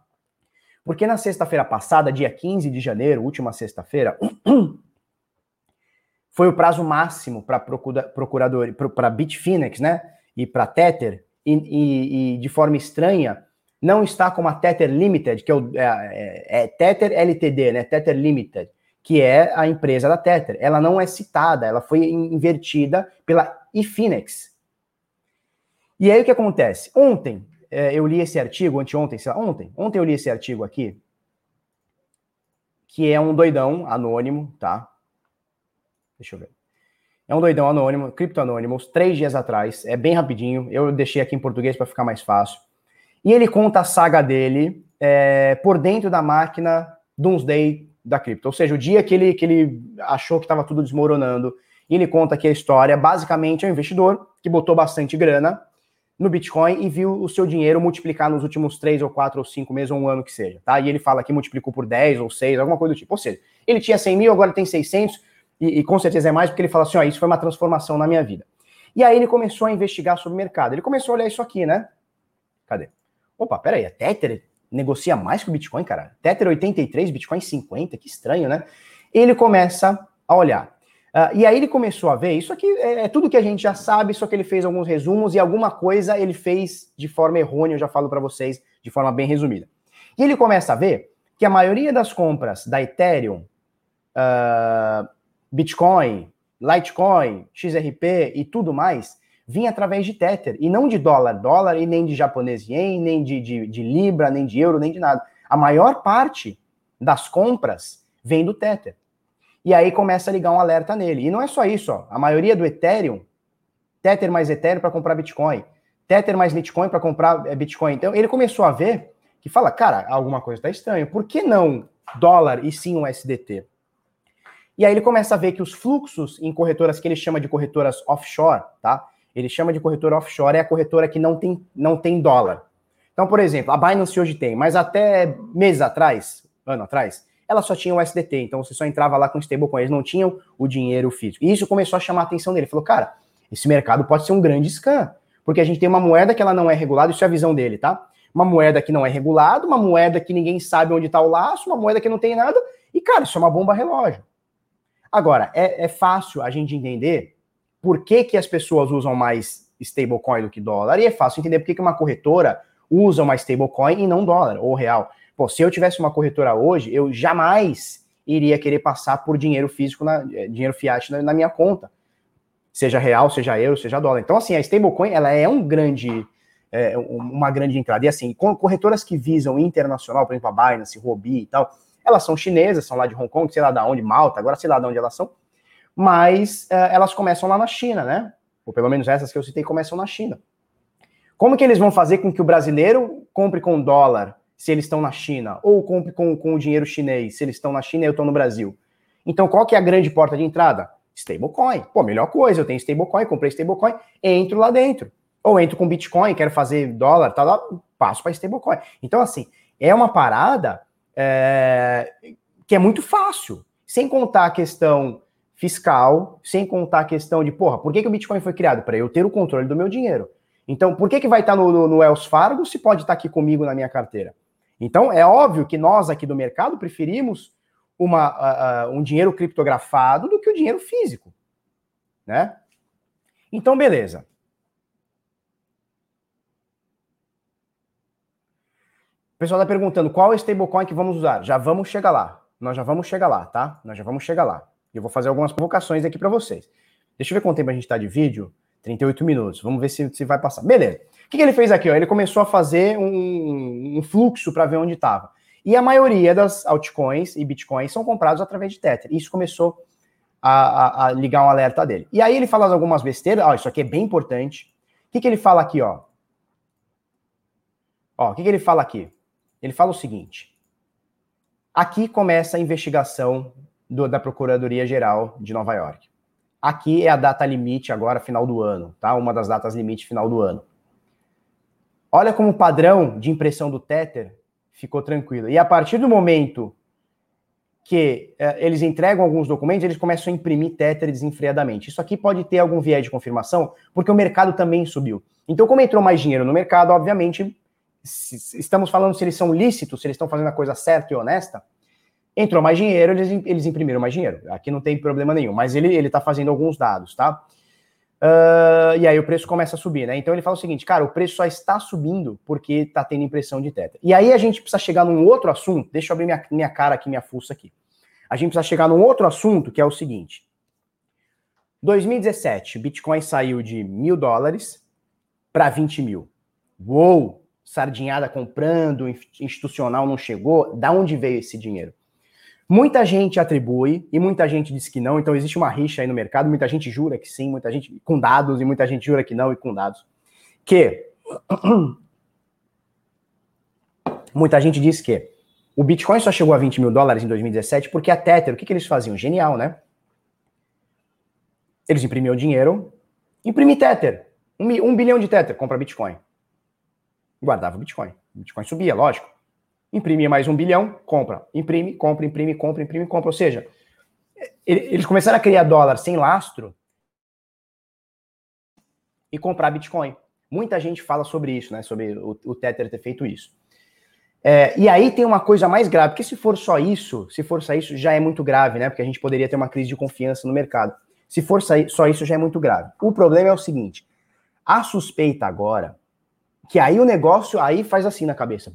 Porque na sexta-feira passada, dia 15 de janeiro, última sexta-feira, foi o prazo máximo para procurador, para Bitfinex, né? E para Tether, e, e, e, de forma estranha, não está como a Tether Limited, que é, o, é, é, é Tether LTD, né? Tether Limited, que é a empresa da Tether. Ela não é citada, ela foi invertida pela Efinex, e aí o que acontece? Ontem é, eu li esse artigo, anteontem, sei lá, ontem, ontem eu li esse artigo aqui, que é um doidão anônimo, tá? Deixa eu ver. É um doidão anônimo, Crypto Anonymous, três dias atrás, é bem rapidinho, eu deixei aqui em português para ficar mais fácil. E ele conta a saga dele é, por dentro da máquina Doomsday da cripto, ou seja, o dia que ele, que ele achou que estava tudo desmoronando, e ele conta aqui a história, basicamente é um investidor que botou bastante grana no Bitcoin e viu o seu dinheiro multiplicar nos últimos 3 ou 4 ou 5 meses ou um ano que seja, tá? E ele fala que multiplicou por 10 ou 6, alguma coisa do tipo. Ou seja, ele tinha 100 mil, agora tem 600, e, e com certeza é mais, porque ele fala assim, ó, isso foi uma transformação na minha vida. E aí ele começou a investigar sobre o mercado. Ele começou a olhar isso aqui, né? Cadê? Opa, peraí, a Tether negocia mais que o Bitcoin, cara? Tether 83, Bitcoin 50, que estranho, né? Ele começa a olhar. Uh, e aí ele começou a ver, isso aqui é, é, tudo que a gente já sabe, só que ele fez alguns resumos e alguma coisa ele fez de forma errônea, eu já falo para vocês de forma bem resumida. E ele começa a ver que a maioria das compras da Ethereum, uh, Bitcoin, Litecoin, XRP e tudo mais, vinha através de Tether, e não de dólar, dólar, e nem de japonês yen, nem de, de, de Libra, nem de euro, nem de nada. A maior parte das compras vem do Tether e aí começa a ligar um alerta nele. E não é só isso, ó. a maioria do Ethereum, Tether mais Ethereum para comprar Bitcoin, Tether mais Litecoin para comprar é, Bitcoin. Então ele começou a ver que fala, cara, alguma coisa está estranha. Por que não dólar e sim um SDT? E aí ele começa a ver que os fluxos em corretoras que ele chama de corretoras offshore, tá? Ele chama de corretora offshore é a corretora que não tem, não tem dólar. Então, por exemplo, a Binance hoje tem, mas até meses atrás, ano atrás, ela só tinha o SDT, então você só entrava lá com stablecoin, eles não tinham o dinheiro físico. E isso começou a chamar a atenção dele. Ele falou, cara, esse mercado pode ser um grande scam, porque a gente tem uma moeda que ela não é regulada, isso é a visão dele, tá? Uma moeda que não é regulada, uma moeda que ninguém sabe onde está o laço, uma moeda que não tem nada, e cara, isso é uma bomba relógio. Agora, é, é fácil a gente entender por que, que as pessoas usam mais stablecoin do que dólar, e é fácil entender por que, que uma corretora usa uma stablecoin e não dólar ou real. Pô, se eu tivesse uma corretora hoje, eu jamais iria querer passar por dinheiro físico, na, eh, dinheiro fiat na, na minha conta. Seja real, seja euro, seja dólar. Então, assim, a stablecoin, ela é um grande, é, uma grande entrada. E assim, corretoras que visam internacional, por exemplo, a Binance, Robi e tal, elas são chinesas, são lá de Hong Kong, sei lá de onde, Malta, agora sei lá de onde elas são, mas é, elas começam lá na China, né? Ou pelo menos essas que eu citei começam na China. Como que eles vão fazer com que o brasileiro compre com dólar se eles estão na China, ou compre com, com o dinheiro chinês, se eles estão na China e eu estou no Brasil. Então, qual que é a grande porta de entrada? Stablecoin. Pô, melhor coisa, eu tenho stablecoin, comprei stablecoin, entro lá dentro. Ou entro com Bitcoin, quero fazer dólar, tá lá, passo para stablecoin. Então, assim, é uma parada é, que é muito fácil, sem contar a questão fiscal, sem contar a questão de, porra, por que, que o Bitcoin foi criado? Para eu ter o controle do meu dinheiro. Então, por que, que vai estar no, no, no Wells Fargo se pode estar aqui comigo na minha carteira? Então, é óbvio que nós aqui do mercado preferimos uma, um dinheiro criptografado do que o dinheiro físico, né? Então, beleza. O pessoal está perguntando qual é stablecoin que vamos usar. Já vamos chegar lá. Nós já vamos chegar lá, tá? Nós já vamos chegar lá. Eu vou fazer algumas provocações aqui para vocês. Deixa eu ver quanto tempo a gente está de vídeo. 38 minutos. Vamos ver se, se vai passar. Beleza. O que, que ele fez aqui? Ó? Ele começou a fazer um, um fluxo para ver onde estava. E a maioria das altcoins e bitcoins são comprados através de Tether. Isso começou a, a, a, ligar um alerta dele. E aí ele fala algumas besteiras. Ó, isso aqui é bem importante. O que, que ele fala aqui, ó? Ó, o que, que ele fala aqui? Ele fala o seguinte. Aqui começa a investigação do, da Procuradoria Geral de Nova York. Aqui é a data limite agora, final do ano, tá? Uma das datas limite final do ano. Olha como o padrão de impressão do Tether ficou tranquilo. E a partir do momento que eh, eles entregam alguns documentos, eles começam a imprimir Tether desenfreadamente. Isso aqui pode ter algum viés de confirmação, porque o mercado também subiu. Então, como entrou mais dinheiro no mercado, obviamente, se, estamos falando se eles são lícitos, se eles estão fazendo a coisa certa e honesta, Entrou mais dinheiro, eles, eles imprimiram mais dinheiro. Aqui não tem problema nenhum, mas ele está fazendo alguns dados, tá? Uh, e aí o preço começa a subir, né? Então ele fala o seguinte, cara, o preço só está subindo porque está tendo impressão de teta. E aí a gente precisa chegar num outro assunto, deixa eu abrir minha, minha cara aqui, minha fuça aqui. A gente precisa chegar num outro assunto que é o seguinte. 2017, Bitcoin saiu de mil dólares para 20 mil. Uou! Sardinhada comprando, institucional não chegou. Da onde veio esse dinheiro? Muita gente atribui e muita gente diz que não, então existe uma rixa aí no mercado, muita gente jura que sim, muita gente com dados e muita gente jura que não e com dados. Que muita gente diz que o Bitcoin só chegou a 20 mil dólares em 2017 porque a Tether, o que, que eles faziam? Genial, né? Eles imprimiam dinheiro, imprimir Tether. Um, um bilhão de Tether, compra Bitcoin. Guardava o Bitcoin. O Bitcoin subia, lógico. Imprimia mais um bilhão, compra. Imprime, compra, imprime, compra, imprime, compra. Ou seja, eles começaram a criar dólar sem lastro e comprar Bitcoin. Muita gente fala sobre isso, né? Sobre o, o Tether ter feito isso. É, e aí tem uma coisa mais grave, porque se for só isso, se for só isso, já é muito grave, né? Porque a gente poderia ter uma crise de confiança no mercado. Se for só isso, já é muito grave. O problema é o seguinte: a suspeita agora, que aí o negócio aí faz assim na cabeça,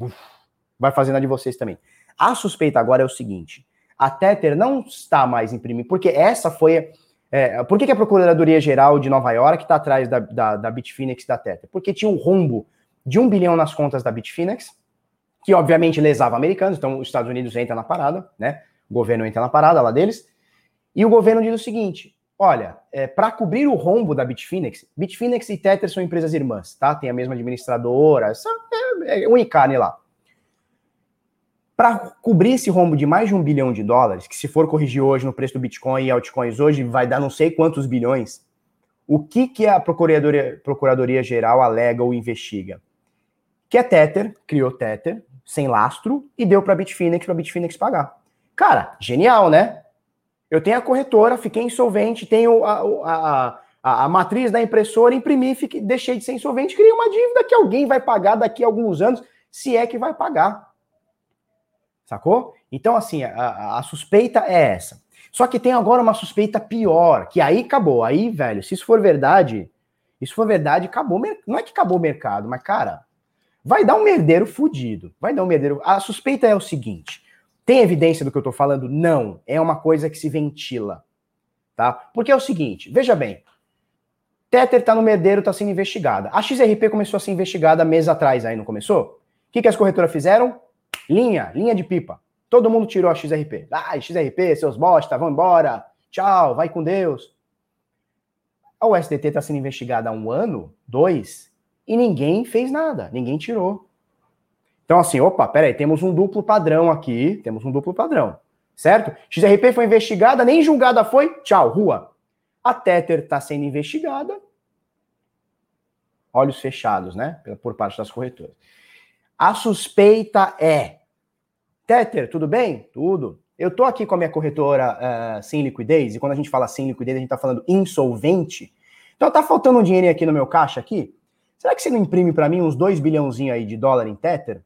vai fazendo a de vocês também. A suspeita agora é o seguinte: a Tether não está mais imprimindo, porque essa foi. É, por que, que a Procuradoria Geral de Nova York está atrás da, da, da Bitfinex e da Tether? Porque tinha um rombo de um bilhão nas contas da Bitfinex, que obviamente lesava americanos, então os Estados Unidos entra na parada, né? O governo entra na parada lá deles, e o governo diz o seguinte: olha, é, para cobrir o rombo da Bitfinex, Bitfinex e Tether são empresas irmãs, tá? Tem a mesma administradora, é, é um ICANE lá. Para cobrir esse rombo de mais de um bilhão de dólares, que se for corrigir hoje no preço do Bitcoin e altcoins hoje vai dar não sei quantos bilhões, o que, que a Procuradoria, Procuradoria Geral alega ou investiga? Que a Tether criou Tether sem lastro e deu para Bitfinex para Bitfinex pagar. Cara, genial, né? Eu tenho a corretora, fiquei insolvente, tenho a, a, a, a matriz da impressora, imprimi, fiquei, deixei de ser insolvente, criei uma dívida que alguém vai pagar daqui a alguns anos, se é que vai pagar. Sacou? Então, assim, a, a, suspeita é essa. Só que tem agora uma suspeita pior, que aí acabou. Aí, velho, se isso for verdade, isso for verdade, acabou. Não é que acabou o mercado, mas, cara, vai dar um merdeiro fudido. Vai dar um merdeiro. A suspeita é o seguinte: tem evidência do que eu tô falando? Não. É uma coisa que se ventila. Tá? Porque é o seguinte, veja bem. Tether tá no merdeiro, tá sendo investigada. A XRP começou a ser investigada meses atrás aí, não começou? O que, que as corretoras fizeram? Linha, linha de pipa. Todo mundo tirou a XRP. Ah, XRP, seus bosta, vão embora. Tchau, vai com Deus. A USDT está sendo investigada há um ano, dois, e ninguém fez nada, ninguém tirou. Então, assim, opa, peraí, temos um duplo padrão aqui, temos um duplo padrão, certo? XRP foi investigada, nem julgada foi, tchau, rua. A Tether está sendo investigada, olhos fechados, né, por parte das corretoras. A suspeita é: Tether, tudo bem? Tudo. Eu tô aqui com a minha corretora uh, sem liquidez, e quando a gente fala sem liquidez, a gente tá falando insolvente. Então tá faltando um dinheirinho aqui no meu caixa aqui. Será que você não imprime para mim uns 2 bilhãozinho aí de dólar em Tether?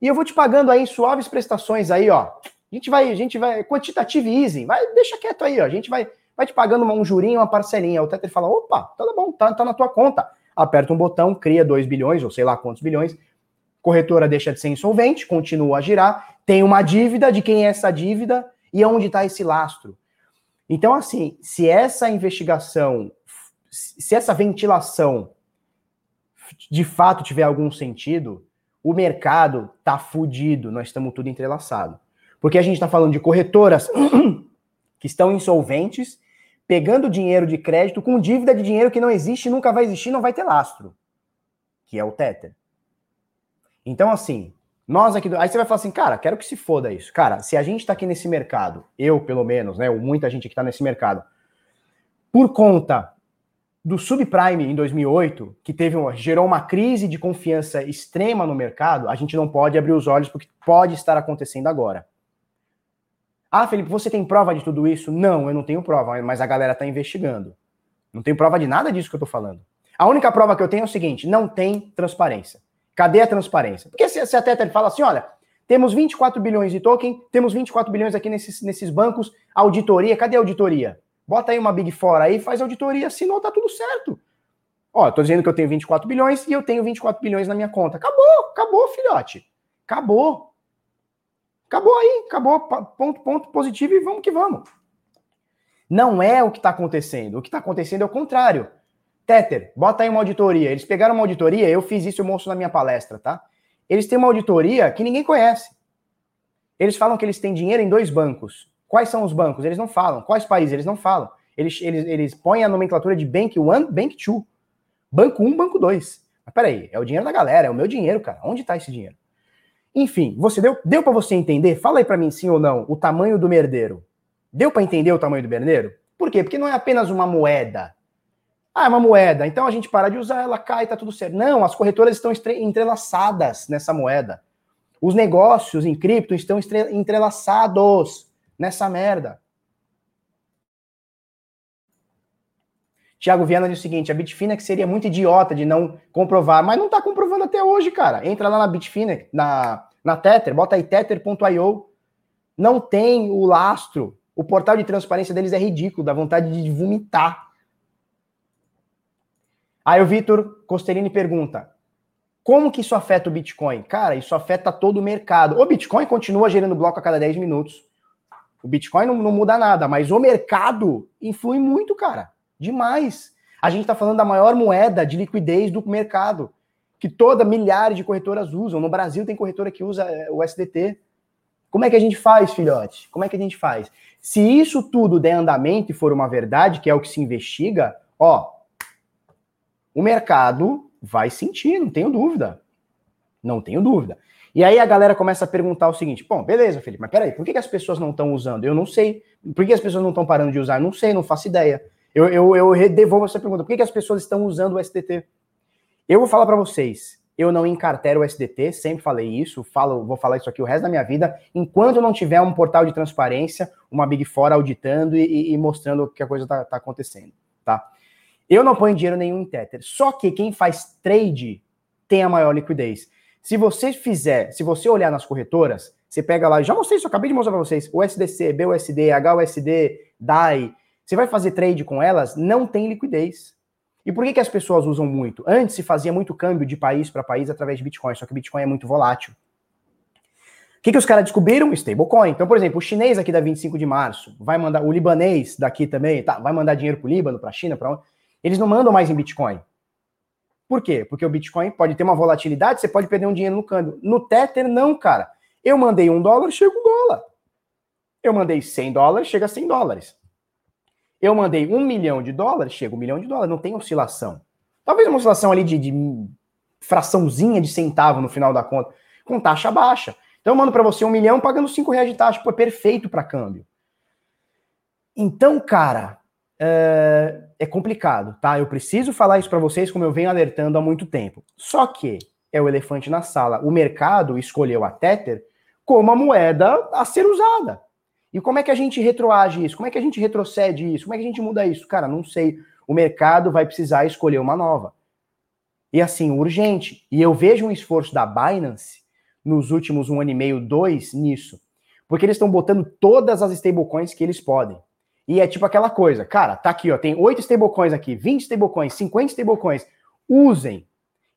E eu vou te pagando aí suaves prestações aí, ó. A gente vai, a gente vai, quantitative easy, vai, deixa quieto aí, ó. A gente vai, vai te pagando um jurinho, uma parcelinha. O Tether fala, opa, tá bom, tá, tá na tua conta. Aperta um botão, cria 2 bilhões, ou sei lá quantos bilhões, corretora deixa de ser insolvente, continua a girar, tem uma dívida, de quem é essa dívida e onde está esse lastro. Então, assim, se essa investigação, se essa ventilação de fato tiver algum sentido, o mercado tá fudido, nós estamos tudo entrelaçado. Porque a gente está falando de corretoras que estão insolventes, pegando dinheiro de crédito com dívida de dinheiro que não existe, nunca vai existir, não vai ter lastro, que é o Tether. Então, assim, nós aqui. Do... Aí você vai falar assim, cara, quero que se foda isso. Cara, se a gente tá aqui nesse mercado, eu pelo menos, né, ou muita gente que tá nesse mercado, por conta do subprime em 2008, que teve uma, gerou uma crise de confiança extrema no mercado, a gente não pode abrir os olhos porque pode estar acontecendo agora. Ah, Felipe, você tem prova de tudo isso? Não, eu não tenho prova, mas a galera está investigando. Não tenho prova de nada disso que eu estou falando. A única prova que eu tenho é o seguinte: não tem transparência. Cadê a transparência? Porque se, se a Tether fala assim, olha, temos 24 bilhões de token, temos 24 bilhões aqui nesses, nesses bancos, auditoria, cadê a auditoria? Bota aí uma Big Four aí, faz auditoria, senão tá tudo certo. Ó, tô dizendo que eu tenho 24 bilhões e eu tenho 24 bilhões na minha conta. Acabou, acabou, filhote. Acabou. Acabou aí, acabou, ponto, ponto positivo e vamos que vamos. Não é o que está acontecendo. O que está acontecendo é o contrário. Tether, bota aí uma auditoria. Eles pegaram uma auditoria, eu fiz isso, eu mostro na minha palestra, tá? Eles têm uma auditoria que ninguém conhece. Eles falam que eles têm dinheiro em dois bancos. Quais são os bancos? Eles não falam. Quais países? Eles não falam. Eles, eles, eles põem a nomenclatura de Bank 1, Bank 2. Banco 1, Banco 2. Mas peraí, é o dinheiro da galera, é o meu dinheiro, cara. Onde está esse dinheiro? Enfim, você deu, deu para você entender? Fala aí para mim sim ou não, o tamanho do merdeiro. Deu para entender o tamanho do merdeiro? Por quê? Porque não é apenas uma moeda Ah, é uma moeda, então a gente para de usar, ela cai, tá tudo certo. Não, as corretoras estão entrelaçadas nessa moeda. Os negócios em cripto estão entrelaçados nessa merda. Tiago Viana diz o seguinte: a Bitfinex seria muito idiota de não comprovar, mas não está comprovando até hoje, cara. Entra lá na Bitfinex, na, na Tether, bota aí tether.io. Não tem o lastro. O portal de transparência deles é ridículo, dá vontade de vomitar. Aí o Vitor Costerini pergunta: como que isso afeta o Bitcoin? Cara, isso afeta todo o mercado. O Bitcoin continua gerando bloco a cada 10 minutos. O Bitcoin não, não muda nada, mas o mercado influi muito, cara. Demais. A gente está falando da maior moeda de liquidez do mercado, que toda milhares de corretoras usam. No Brasil tem corretora que usa é, o SDT. Como é que a gente faz, filhote? Como é que a gente faz? Se isso tudo der andamento e for uma verdade, que é o que se investiga, ó, o mercado vai sentir, não tenho dúvida. Não tenho dúvida. E aí a galera começa a perguntar o seguinte: bom, beleza, Felipe, mas peraí, por que, que as pessoas não estão usando? Eu não sei. Por que as pessoas não estão parando de usar? Eu não sei, não faço ideia. Eu, eu, eu devolvo essa pergunta. Por que, que as pessoas estão usando o SDT? Eu vou falar para vocês. Eu não encartero o SDT, sempre falei isso, falo, vou falar isso aqui o resto da minha vida, enquanto não tiver um portal de transparência, uma Big Four auditando e, e mostrando que a coisa está tá acontecendo, tá? Eu não ponho dinheiro nenhum em Tether. Só que quem faz trade tem a maior liquidez. Se você fizer, se você olhar nas corretoras, você pega lá, já mostrei isso, acabei de mostrar para vocês, o SDC, BUSD, HUSD, DAI, você vai fazer trade com elas, não tem liquidez. E por que, que as pessoas usam muito? Antes se fazia muito câmbio de país para país através de Bitcoin, só que Bitcoin é muito volátil. O que, que os caras descobriram? Stablecoin. Então, por exemplo, o chinês aqui da 25 de março vai mandar, o libanês daqui também, tá, vai mandar dinheiro para o Líbano, para a China, para onde? Eles não mandam mais em Bitcoin. Por quê? Porque o Bitcoin pode ter uma volatilidade, você pode perder um dinheiro no câmbio. No Tether, não, cara. Eu mandei um dólar, chega um dólar. Eu mandei 100 dólares, chega a 100 dólares. Eu mandei um milhão de dólares, chega um milhão de dólares, não tem oscilação. Talvez uma oscilação ali de, de fraçãozinha de centavo no final da conta, com taxa baixa. Então eu mando para você um milhão pagando cinco reais de taxa, pô, é perfeito para câmbio. Então, cara, é, é, complicado, tá? Eu preciso falar isso para vocês, como eu venho alertando há muito tempo. Só que é o elefante na sala. O mercado escolheu a Tether como a moeda a ser usada. E como é que a gente retroage isso? Como é que a gente retrocede isso? Como é que a gente muda isso? Cara, não sei. O mercado vai precisar escolher uma nova. E assim, urgente. E eu vejo um esforço da Binance nos últimos um ano e meio, dois, nisso. Porque eles estão botando todas as stablecoins que eles podem. E é tipo aquela coisa, cara, tá aqui, ó, tem oito stablecoins aqui, 20 stablecoins, 50 stablecoins. Usem.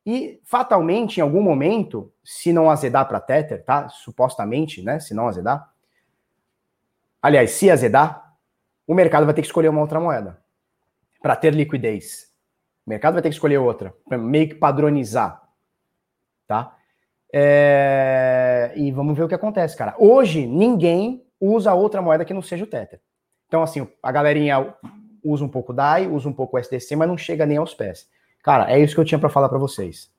E fatalmente, em algum momento, se não azedar para Tether, tá? Supostamente, né? Se não azedar, aliás, se azedar, o mercado vai ter que escolher uma outra moeda para ter liquidez. O mercado vai ter que escolher outra, meio que padronizar, tá? É... E vamos ver o que acontece, cara. Hoje, ninguém usa outra moeda que não seja o Tether. Então, assim, a galerinha usa um pouco DAI, usa um pouco o SDC, mas não chega nem aos pés. Cara, é isso que eu tinha para falar para vocês.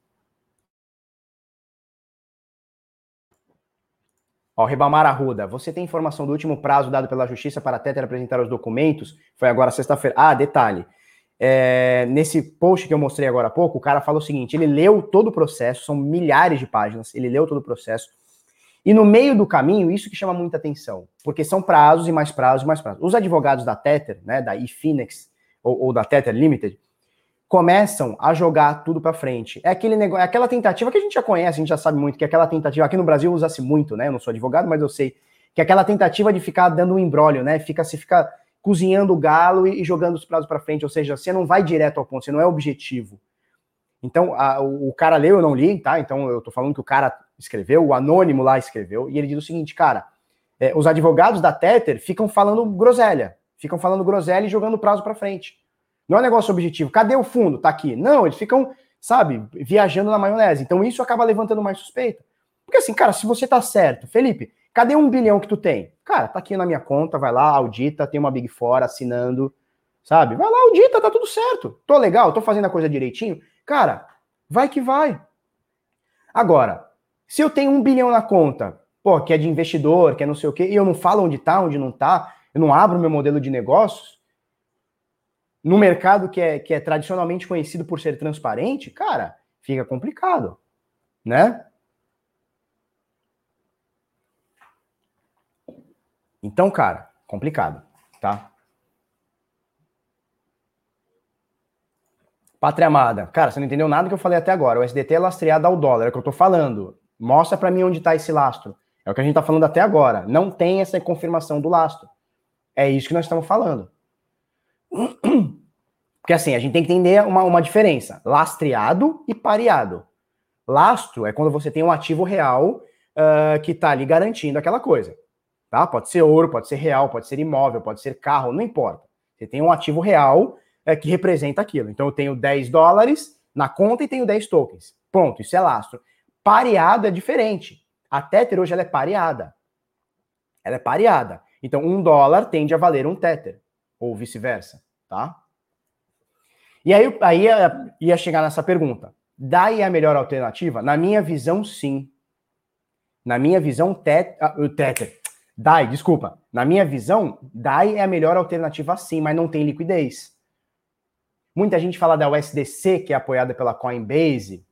Ó, Ribamar Arruda, você tem informação do último prazo dado pela Justiça para a Tether apresentar os documentos? Foi agora sexta-feira. Ah, detalhe. É, nesse post que eu mostrei agora há pouco, o cara falou o seguinte: ele leu todo o processo, são milhares de páginas, ele leu todo o processo. E no meio do caminho, isso que chama muita atenção, porque são prazos e mais prazos e mais prazos. Os advogados da Tether, né, da eFinex ou, ou da Tether Limited, começam a jogar tudo para frente. É aquele negócio, é aquela tentativa que a gente já conhece, a gente já sabe muito que é aquela tentativa aqui no Brasil usa-se muito, né? Eu não sou advogado, mas eu sei que é aquela tentativa de ficar dando um embrólio, né? Fica se fica cozinhando o galo e, e jogando os prazos para frente, ou seja, você não vai direto ao ponto, você não é objetivo. Então, a, o, o cara leu, eu não li, tá? Então eu tô falando que o cara escreveu, o anônimo lá escreveu, e ele diz o seguinte, cara, é, os advogados da Tether ficam falando groselha, ficam falando groselha e jogando prazo para frente. Não é um negócio objetivo. Cadê o fundo? Tá aqui. Não, eles ficam, sabe, viajando na maionese. Então isso acaba levantando mais suspeita. Porque assim, cara, se você tá certo, Felipe, cadê um bilhão que tu tem? Cara, tá aqui na minha conta, vai lá, audita, tem uma Big Four assinando, sabe? Vai lá, audita, tá tudo certo. Tô legal, tô fazendo a coisa direitinho. Cara, vai que vai. Agora, se eu tenho um bilhão na conta, pô, que é de investidor, que é não sei o quê, e eu não falo onde tá, onde não tá, eu não abro meu modelo de negócios, no mercado que é, que é tradicionalmente conhecido por ser transparente, cara, fica complicado, né? Então, cara, complicado, tá? Pátria amada. Cara, você não entendeu nada que eu falei até agora. O SDT é lastreado ao dólar, é o que eu tô falando. Mostra para mim onde tá esse lastro. É o que a gente tá falando até agora. Não tem essa confirmação do lastro. É isso que nós estamos falando. Porque assim, a gente tem que entender uma, uma diferença: lastreado e pareado. Lastro é quando você tem um ativo real uh, que está ali garantindo aquela coisa. Tá? Pode ser ouro, pode ser real, pode ser imóvel, pode ser carro, não importa. Você tem um ativo real uh, que representa aquilo. Então eu tenho 10 dólares na conta e tenho 10 tokens. Ponto, isso é lastro. Pareado é diferente. A Tether hoje ela é pareada. Ela é pareada. Então um dólar tende a valer um Tether, ou vice-versa, tá? E aí, aí ia, ia chegar nessa pergunta. DAI é a melhor alternativa? Na minha visão, sim. Na minha visão, tet, uh, Tether. DAI, desculpa. Na minha visão, DAI é a melhor alternativa sim, mas não tem liquidez. Muita gente fala da USDC, que é apoiada pela Coinbase,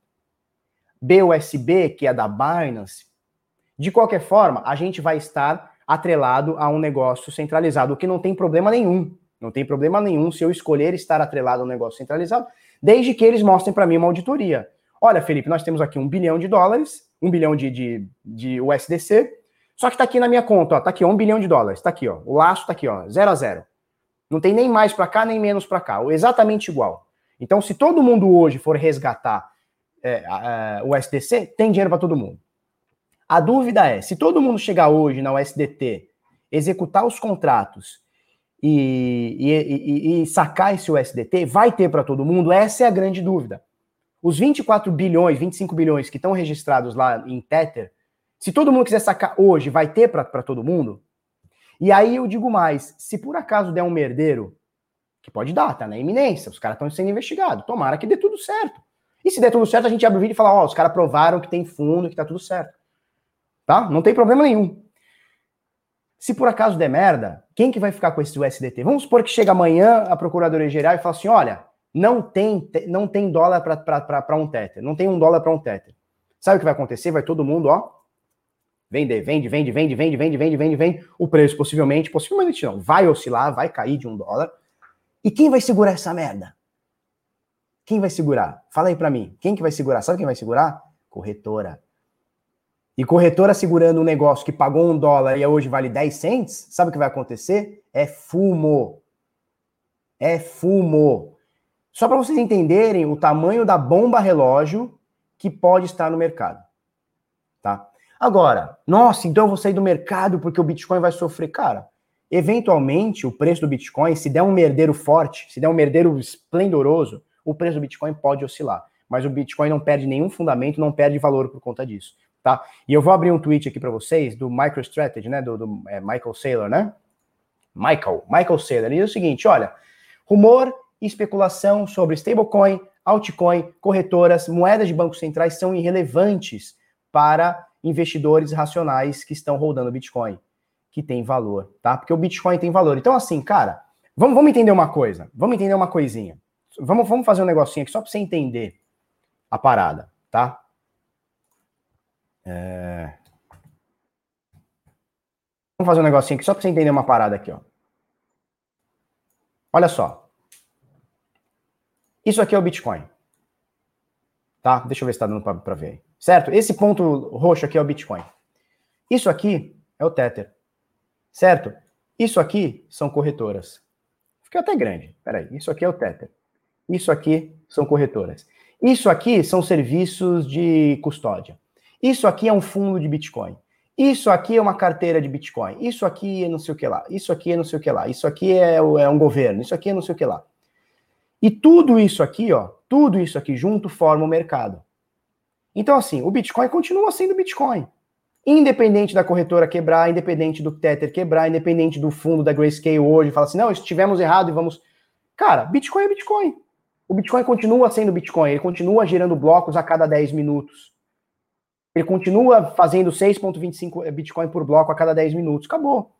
BUSB, que é da Binance. De qualquer forma, a gente vai estar atrelado a um negócio centralizado, o que não tem problema nenhum. Não tem problema nenhum se eu escolher estar atrelado a um negócio centralizado, desde que eles mostrem para mim uma auditoria. Olha, Felipe, nós temos aqui um bilhão de dólares, um bilhão de, de, de USDC, só que está aqui na minha conta, ó, tá aqui um bilhão de dólares, está aqui, ó, o laço está aqui, ó, zero a zero. Não tem nem mais para cá, nem menos para cá, exatamente igual. Então, se todo mundo hoje for resgatar é, o USDC, tem dinheiro para todo mundo. A dúvida é, se todo mundo chegar hoje na USDT, executar os contratos e, e, e, e sacar esse USDT, vai ter para todo mundo? Essa é a grande dúvida. Os 24 bilhões, 25 bilhões que estão registrados lá em Tether, se todo mundo quiser sacar hoje, vai ter para todo mundo? E aí eu digo mais: se por acaso der um merdeiro, que pode dar, tá na iminência, os caras estão sendo investigados, tomara que dê tudo certo. E se der tudo certo, a gente abre o vídeo e fala: ó, oh, os caras provaram que tem fundo, que tá tudo certo. Tá? Não tem problema nenhum. Se por acaso der merda, quem que vai ficar com esse USDT? Vamos supor que chega amanhã a Procuradoria Geral e fala assim: olha, não tem, não tem dólar para um Tether, não tem um dólar para um Tether. Sabe o que vai acontecer? Vai todo mundo, ó, vender, vende, vende, vende, vende, vende, vende, vende, vende. O preço possivelmente, possivelmente não, vai oscilar, vai cair de um dólar. E quem vai segurar essa merda? Quem vai segurar? Fala aí para mim. Quem que vai segurar? Sabe quem vai segurar? Corretora. E corretora segurando um negócio que pagou um dólar e hoje vale 10 cents, sabe o que vai acontecer? É fumo. É fumo. Só para vocês entenderem o tamanho da bomba relógio que pode estar no mercado. Tá? Agora, nossa, então eu vou sair do mercado porque o Bitcoin vai sofrer. Cara, eventualmente o preço do Bitcoin, se der um merdeiro forte, se der um merdeiro esplendoroso, o preço do Bitcoin pode oscilar. Mas o Bitcoin não perde nenhum fundamento, não perde valor por conta disso tá? E eu vou abrir um tweet aqui para vocês do MicroStrategy, né? Do, do é, Michael Saylor, né? Michael, Michael Saylor. Ele diz o seguinte: olha, rumor e especulação sobre stablecoin, altcoin, corretoras, moedas de bancos centrais são irrelevantes para investidores racionais que estão rodando Bitcoin, que tem valor, tá? Porque o Bitcoin tem valor. Então, assim, cara, vamos, vamos entender uma coisa, vamos entender uma coisinha. Vamos, vamos fazer um negocinho aqui só para você entender a parada, tá? É... Vamos fazer um negocinho aqui só para você entender uma parada aqui, ó. Olha só. Isso aqui é o Bitcoin. Tá? Deixa eu ver se está dando para ver aí. Certo? Esse ponto roxo aqui é o Bitcoin. Isso aqui é o Tether. Certo? Isso aqui são corretoras. Fica até grande. Peraí. Isso aqui é o Tether. Isso aqui são corretoras. Isso aqui são serviços de custódia. Isso aqui é um fundo de Bitcoin. Isso aqui é uma carteira de Bitcoin. Isso aqui é não sei o que lá. Isso aqui é não sei o que lá. Isso aqui é, é um governo. Isso aqui é não sei o que lá. E tudo isso aqui, ó, tudo isso aqui junto forma o mercado. Então, assim, o Bitcoin continua sendo Bitcoin. Independente da corretora quebrar, independente do Tether quebrar, independente do fundo da Grayscale hoje, fala assim, não, estivemos errado e vamos... Cara, Bitcoin é Bitcoin. O Bitcoin continua sendo Bitcoin, ele continua gerando blocos a cada 10 minutos. Ele continua fazendo 6,25 Bitcoin por bloco a cada 10 minutos. Acabou.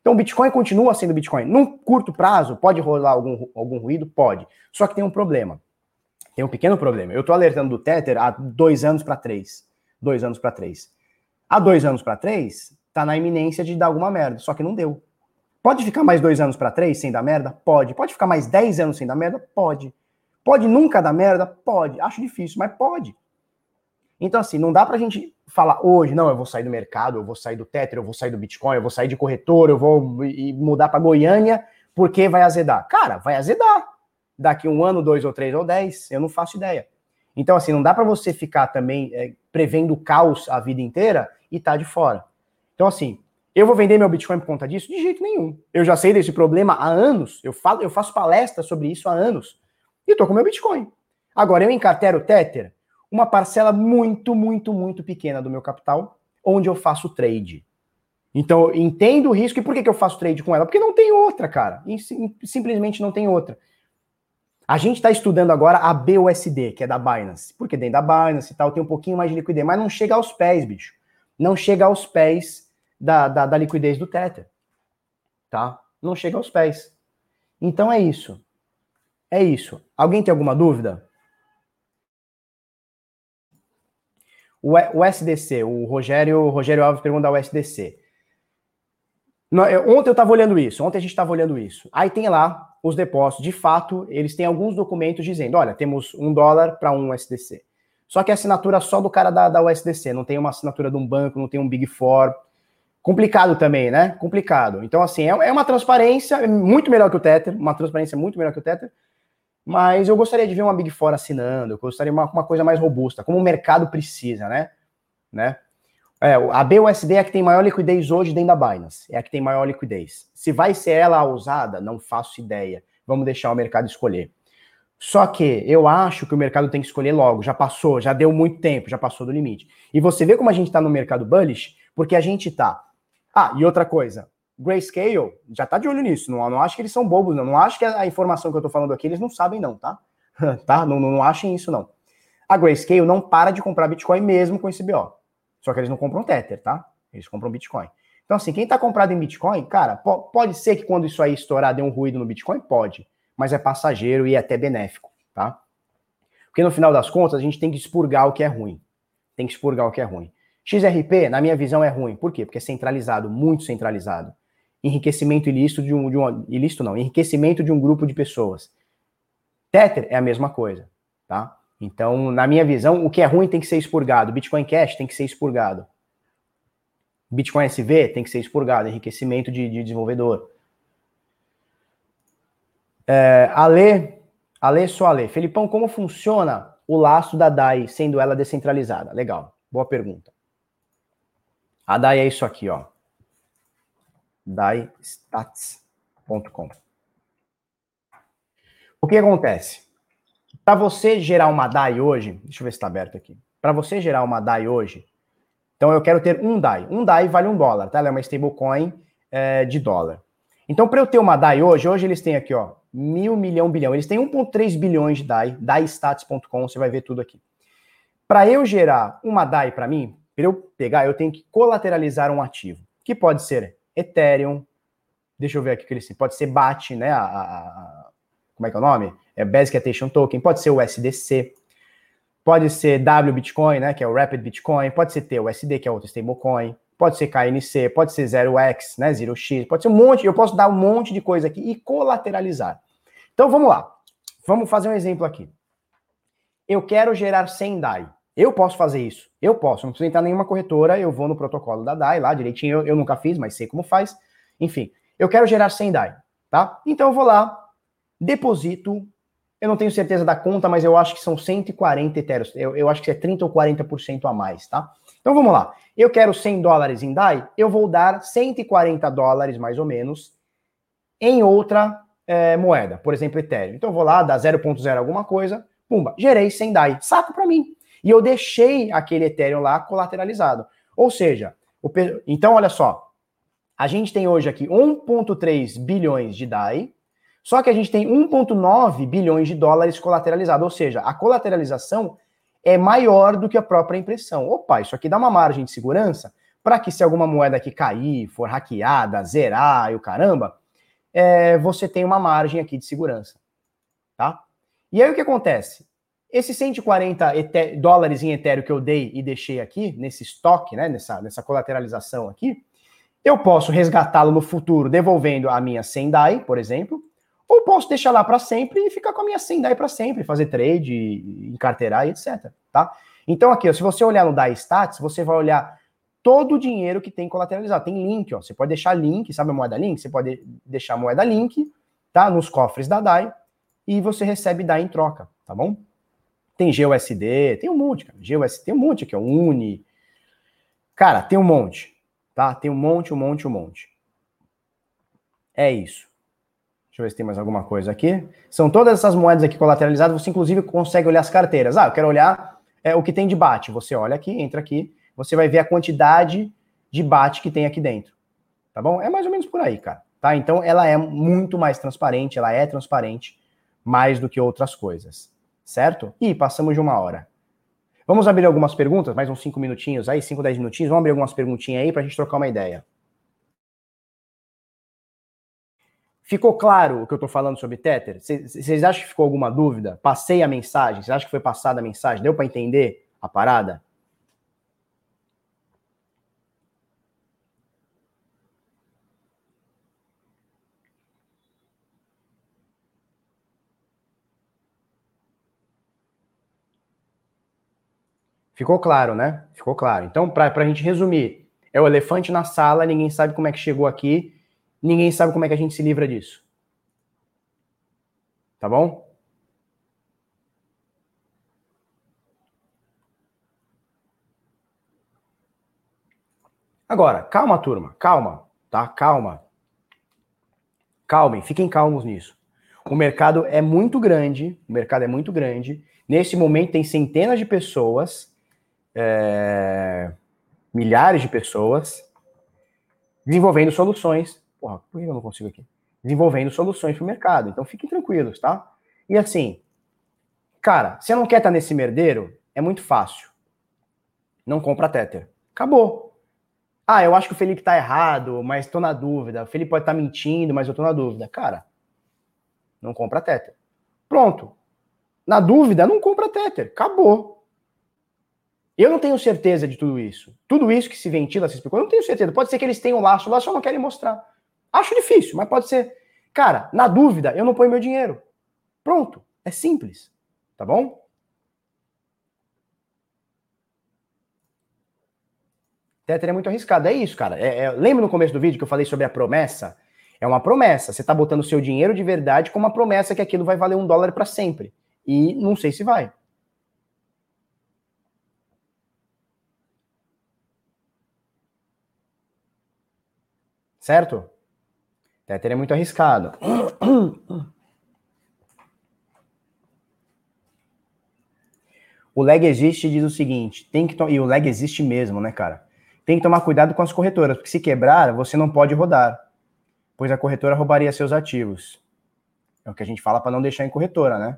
Então o Bitcoin continua sendo Bitcoin. Num curto prazo, pode rolar algum, algum ruído? Pode. Só que tem um problema. Tem um pequeno problema. Eu estou alertando do Tether há dois anos para três. Dois anos para três. Há dois anos para três, tá na iminência de dar alguma merda. Só que não deu. Pode ficar mais dois anos para três sem dar merda? Pode. Pode ficar mais dez anos sem dar merda? Pode. Pode nunca dar merda? Pode. Acho difícil, mas pode. Então, assim, não dá pra gente falar hoje, não, eu vou sair do mercado, eu vou sair do Tether, eu vou sair do Bitcoin, eu vou sair de corretor, eu vou mudar para Goiânia, porque vai azedar. Cara, vai azedar. Daqui um ano, dois ou três ou dez, eu não faço ideia. Então, assim, não dá para você ficar também é, prevendo caos a vida inteira e tá de fora. Então, assim, eu vou vender meu Bitcoin por conta disso? De jeito nenhum. Eu já sei desse problema há anos, eu, falo, eu faço palestra sobre isso há anos, e tô com meu Bitcoin. Agora, eu encartero Tether, uma parcela muito, muito, muito pequena do meu capital, onde eu faço trade. Então, entendo o risco. E por que, que eu faço trade com ela? Porque não tem outra, cara. Simplesmente não tem outra. A gente está estudando agora a BUSD, que é da Binance. Porque dentro da Binance e tal tem um pouquinho mais de liquidez, mas não chega aos pés, bicho. Não chega aos pés da, da, da liquidez do Tether. Tá? Não chega aos pés. Então é isso. É isso. Alguém tem alguma dúvida? O, SDC, o Rogério, o Rogério Alves pergunta ao SDC. Ontem eu estava olhando isso, ontem a gente estava olhando isso. Aí tem lá os depósitos, de fato, eles têm alguns documentos dizendo: olha, temos um dólar para um USDC. Só que a assinatura só do cara da, da USDC, não tem uma assinatura de um banco, não tem um Big Four. Complicado também, né? Complicado. Então, assim, é, é uma transparência muito melhor que o Tether, uma transparência muito melhor que o Tether, mas eu gostaria de ver uma Big Four assinando, eu gostaria de uma, uma coisa mais robusta, como o mercado precisa, né? né? É, a BUSD é a que tem maior liquidez hoje dentro da Binance, é a que tem maior liquidez. Se vai ser ela a usada, não faço ideia. Vamos deixar o mercado escolher. Só que eu acho que o mercado tem que escolher logo, já passou, já deu muito tempo, já passou do limite. E você vê como a gente está no mercado bullish, porque a gente está. Ah, e outra coisa, Grayscale já tá de olho nisso. Não, não acho que eles são bobos, não. Não acho que a informação que eu tô falando aqui eles não sabem, não, tá? tá? Não, não, não achem isso, não. A Grayscale não para de comprar Bitcoin mesmo com esse BO. Só que eles não compram Tether, tá? Eles compram Bitcoin. Então, assim, quem tá comprado em Bitcoin, cara, pode ser que quando isso aí estourar dê um ruído no Bitcoin? Pode. Mas é passageiro e é até benéfico, tá? Porque no final das contas, a gente tem que expurgar o que é ruim. Tem que expurgar o que é ruim. XRP, na minha visão, é ruim. Por quê? Porque é centralizado, muito centralizado enriquecimento ilícito de um, de um ilícito não, enriquecimento de um grupo de pessoas. Tether é a mesma coisa, tá? Então, na minha visão, o que é ruim tem que ser expurgado. Bitcoin Cash tem que ser expurgado. Bitcoin SV tem que ser expurgado, enriquecimento de, de desenvolvedor. É, Ale, Ale só Ale. Felipão, como funciona o laço da DAI, sendo ela descentralizada? Legal, boa pergunta. A DAI é isso aqui, ó daistats.com. O que acontece? Para você gerar uma DAI hoje, deixa eu ver se está aberto aqui. Para você gerar uma DAI hoje, então eu quero ter um DAI. Um DAI vale um dólar, tá? Ela é uma stablecoin é, de dólar. Então, para eu ter uma DAI hoje, hoje eles têm aqui, ó, mil, milhão, bilhão. Eles têm 1,3 bilhões de DAI, daistats.com, você vai ver tudo aqui. Para eu gerar uma DAI para mim, para eu pegar, eu tenho que colateralizar um ativo, que pode ser Ethereum. Deixa eu ver aqui que ele. Pode ser BAT, né? A, a, como é que é o nome? É Basic Attention Token. Pode ser o USDC. Pode ser W Bitcoin, né? Que é o Rapid Bitcoin. Pode ser TUSD, que é outro stablecoin. Pode ser KNC. Pode ser 0x, né? 0x. Pode ser um monte. Eu posso dar um monte de coisa aqui e colateralizar. Então vamos lá. Vamos fazer um exemplo aqui. Eu quero gerar 100 DAI. Eu posso fazer isso. Eu posso. Não preciso entrar em nenhuma corretora. Eu vou no protocolo da DAI lá direitinho. Eu, eu nunca fiz, mas sei como faz. Enfim, eu quero gerar 100 DAI, tá? Então eu vou lá, deposito. Eu não tenho certeza da conta, mas eu acho que são 140 etéreos. Eu, eu acho que é 30 ou 40% a mais, tá? Então vamos lá. Eu quero 100 dólares em DAI. Eu vou dar 140 dólares, mais ou menos, em outra é, moeda. Por exemplo, Ethereum. Então eu vou lá, dar 0.0 alguma coisa. Pumba, gerei 100 DAI. Saco para mim. E eu deixei aquele Ethereum lá colateralizado. Ou seja, o, então olha só, a gente tem hoje aqui 1,3 bilhões de DAI, só que a gente tem 1,9 bilhões de dólares colateralizado, ou seja, a colateralização é maior do que a própria impressão. Opa, isso aqui dá uma margem de segurança para que se alguma moeda aqui cair, for hackeada, zerar e o caramba, é, você tem uma margem aqui de segurança, tá? E aí o que acontece? Esse 140 dólares em Ethereum que eu dei e deixei aqui, nesse estoque, né, nessa, nessa colateralização aqui, eu posso resgatá-lo no futuro devolvendo a minha Sendai, por exemplo, ou posso deixar lá para sempre e ficar com a minha Sendai para sempre, fazer trade, encarteirar e etc, tá? Então aqui, ó, se você olhar no DAI Stats, você vai olhar todo o dinheiro que tem colateralizado. Tem link, ó. Você pode deixar link, sabe a moeda link? Você pode deixar a moeda link, tá? Nos cofres da DAI e você recebe DAI em troca, tá bom? Tem GUSD, tem um monte, cara. GUSD, tem um monte aqui, ó. Uni. Cara, tem um monte, tá? Tem um monte, um monte, um monte. É isso. Deixa eu ver se tem mais alguma coisa aqui. São todas essas moedas aqui colateralizadas. Você, inclusive, consegue olhar as carteiras. Ah, eu quero olhar é, o que tem de BAT. Você olha aqui, entra aqui você vai ver a quantidade de bate que tem aqui dentro. Tá bom? É mais ou menos por aí, cara. Tá? Então ela é muito mais transparente, ela é transparente mais do que outras coisas. Certo? E passamos de uma hora. Vamos abrir algumas perguntas, mais uns 5 minutinhos aí, 5, 10 minutinhos. Vamos abrir algumas perguntinhas aí para a gente trocar uma ideia. Ficou claro o que eu estou falando sobre Tether? Vocês acham que ficou alguma dúvida? Passei a mensagem? Vocês acham que foi passada a mensagem? Deu para entender a parada? Ficou claro, né? Ficou claro. Então, para a gente resumir, é o elefante na sala, ninguém sabe como é que chegou aqui, ninguém sabe como é que a gente se livra disso. Tá bom? Agora, calma, turma, calma, tá? Calma. Calmem, fiquem calmos nisso. O mercado é muito grande, o mercado é muito grande. Nesse momento tem centenas de pessoas é, milhares de pessoas desenvolvendo soluções. Porra, por que eu não consigo aqui? Desenvolvendo soluções para o mercado. Então fiquem tranquilos, tá? E assim, cara, você não quer estar nesse merdeiro? É muito fácil. Não compra Tether. Acabou. Ah, eu acho que o Felipe tá errado, mas estou na dúvida. O Felipe pode estar tá mentindo, mas eu estou na dúvida. Cara, não compra Tether. Pronto. Na dúvida, não compra Tether. Acabou. Eu não tenho certeza de tudo isso. Tudo isso que se ventila, se explicou, eu não tenho certeza. Pode ser que eles tenham laço, lá só não querem mostrar. Acho difícil, mas pode ser. Cara, na dúvida, eu não ponho meu dinheiro. Pronto. É simples. Tá bom? Tether é muito arriscado. É isso, cara. É, é, lembra no começo do vídeo que eu falei sobre a promessa? É uma promessa. Você está botando seu dinheiro de verdade com uma promessa que aquilo vai valer um dólar para sempre. E não sei se vai. Certo? Tether é muito arriscado. O lag existe diz o seguinte, tem que e o lag existe mesmo, né, cara? Tem que tomar cuidado com as corretoras, porque se quebrar, você não pode rodar, pois a corretora roubaria seus ativos. É o que a gente fala para não deixar em corretora, né?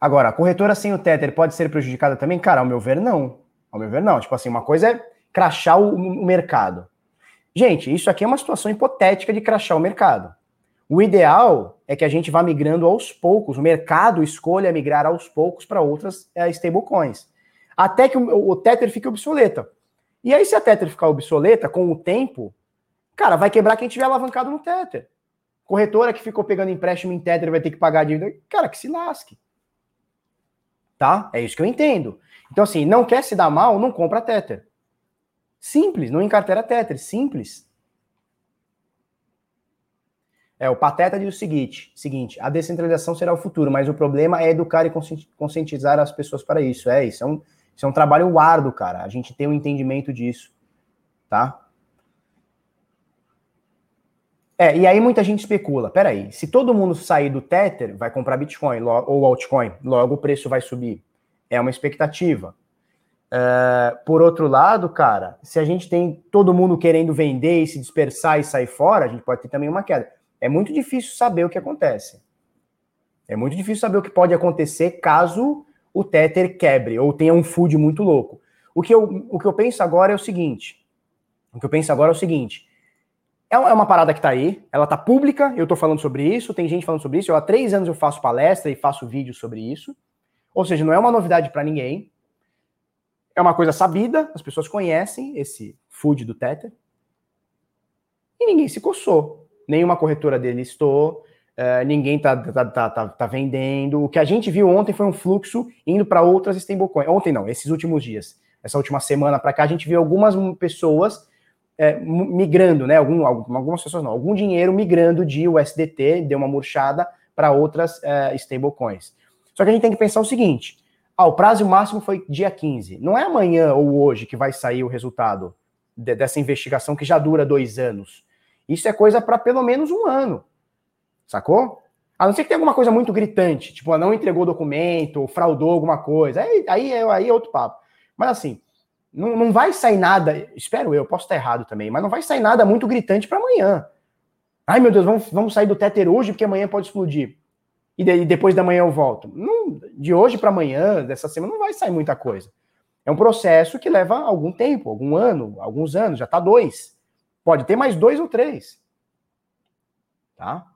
Agora, a corretora sem o Tether pode ser prejudicada também? Cara, ao meu ver, não. Ao meu ver, não. Tipo assim, uma coisa é crachar o, o mercado. Gente, isso aqui é uma situação hipotética de crachar o mercado. O ideal é que a gente vá migrando aos poucos, o mercado escolha migrar aos poucos para outras é, stablecoins. Até que o, o Tether fique obsoleta. E aí, se a Tether ficar obsoleta, com o tempo, cara, vai quebrar quem tiver alavancado no Tether. Corretora que ficou pegando empréstimo em Tether vai ter que pagar a dívida. Cara, que se lasque. Tá? É isso que eu entendo. Então, assim, não quer se dar mal, não compra Tether. Simples, não encartera Tether, simples. É, o Pateta diz o seguinte, seguinte, a descentralização será o futuro, mas o problema é educar e conscientizar as pessoas para isso. É, isso é um, isso é um trabalho árduo, cara. A gente tem um entendimento disso, tá? É, e aí muita gente especula, peraí, se todo mundo sair do Tether, vai comprar Bitcoin ou altcoin, logo o preço vai subir é uma expectativa. Uh, por outro lado, cara, se a gente tem todo mundo querendo vender e se dispersar e sair fora, a gente pode ter também uma queda. É muito difícil saber o que acontece. É muito difícil saber o que pode acontecer caso o Tether quebre ou tenha um food muito louco. O que eu, o que eu penso agora é o seguinte: o que eu penso agora é o seguinte. É, é uma parada que tá aí, ela tá pública, eu tô falando sobre isso, tem gente falando sobre isso. Eu há três anos eu faço palestra e faço vídeo sobre isso. Ou seja, não é uma novidade para ninguém. É uma coisa sabida, as pessoas conhecem esse food do Tether. E ninguém se coçou. Nenhuma corretora dele estou, uh, ninguém tá, tá, tá, tá, tá vendendo. O que a gente viu ontem foi um fluxo indo para outras stablecoins. Ontem não, esses últimos dias. Essa última semana para cá, a gente viu algumas pessoas é, migrando, né? Algum, algumas pessoas não, algum dinheiro migrando de USDT, deu uma murchada para outras é, stablecoins. Só que a gente tem que pensar o seguinte: ah, o prazo máximo foi dia 15. Não é amanhã ou hoje que vai sair o resultado de, dessa investigação que já dura dois anos. Isso é coisa para pelo menos um ano. Sacou? A não ser que tenha alguma coisa muito gritante, tipo, ah, não entregou documento, ou fraudou alguma coisa. Aí, aí, aí é outro papo. Mas assim, não, não vai sair nada, espero eu, posso estar errado também, mas não vai sair nada muito gritante para amanhã. Ai, meu Deus, vamos, vamos sair do Tether hoje porque amanhã pode explodir. E, de, depois da manhã eu volto. Não, de hoje para amanhã, dessa semana, não vai sair muita coisa. É um processo que leva algum tempo, algum ano, alguns anos, já está dois. Pode ter mais dois ou três. Tá?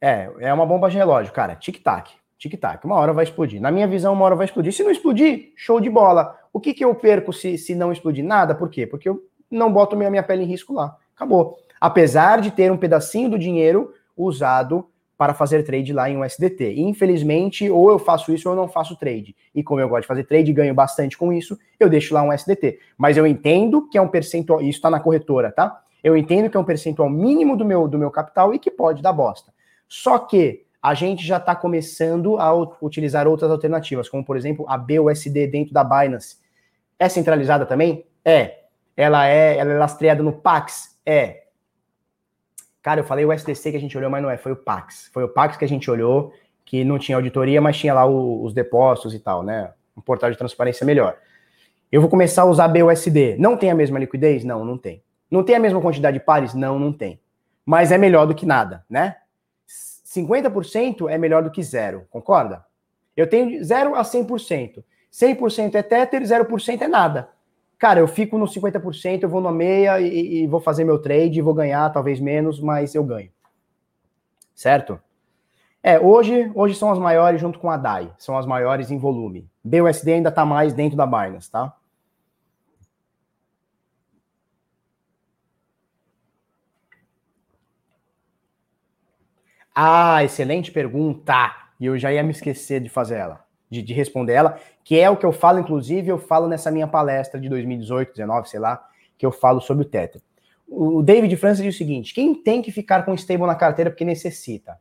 É, é uma bomba de relógio, cara. Tic-tac tic-tac, uma hora vai explodir. Na minha visão, uma hora vai explodir. Se não explodir, show de bola. O que, que eu perco se, se não explodir? Nada. Por quê? Porque eu não boto minha, minha pele em risco lá. Acabou. Apesar de ter um pedacinho do dinheiro usado para fazer trade lá em USDT. Infelizmente, ou eu faço isso ou eu não faço trade. E como eu gosto de fazer trade e ganho bastante com isso, eu deixo lá um USDT. Mas eu entendo que é um percentual, isso está na corretora, tá? Eu entendo que é um percentual mínimo do meu, do meu capital e que pode dar bosta. Só que a gente já está começando a utilizar outras alternativas, como por exemplo a BUSD dentro da Binance. É centralizada também? É. Ela é, ela é lastreada no Pax? É. Cara, eu falei o SDC que a gente olhou, mas não é, foi o Pax. Foi o Pax que a gente olhou, que não tinha auditoria, mas tinha lá o, os depósitos e tal, né? Um portal de transparência melhor. Eu vou começar a usar BUSD. Não tem a mesma liquidez? Não, não tem. Não tem a mesma quantidade de pares? Não, não tem. Mas é melhor do que nada, né? 50% é melhor do que zero, concorda? Eu tenho 0 a 100%. 100% é Tether, 0% é nada. Cara, eu fico no 50%, eu vou na meia e, e, vou fazer meu trade, vou ganhar talvez menos, mas eu ganho. Certo? É, hoje, hoje são as maiores junto com a DAI, são as maiores em volume. BUSD ainda está mais dentro da Binance, tá? Ah, excelente pergunta. E eu já ia me esquecer de fazer ela, de, de, responder ela, que é o que eu falo, inclusive, eu falo nessa minha palestra de 2018, 19, sei lá, que eu falo sobre o Tether. O David Francis diz o seguinte: quem tem que ficar com stable na carteira porque necessita?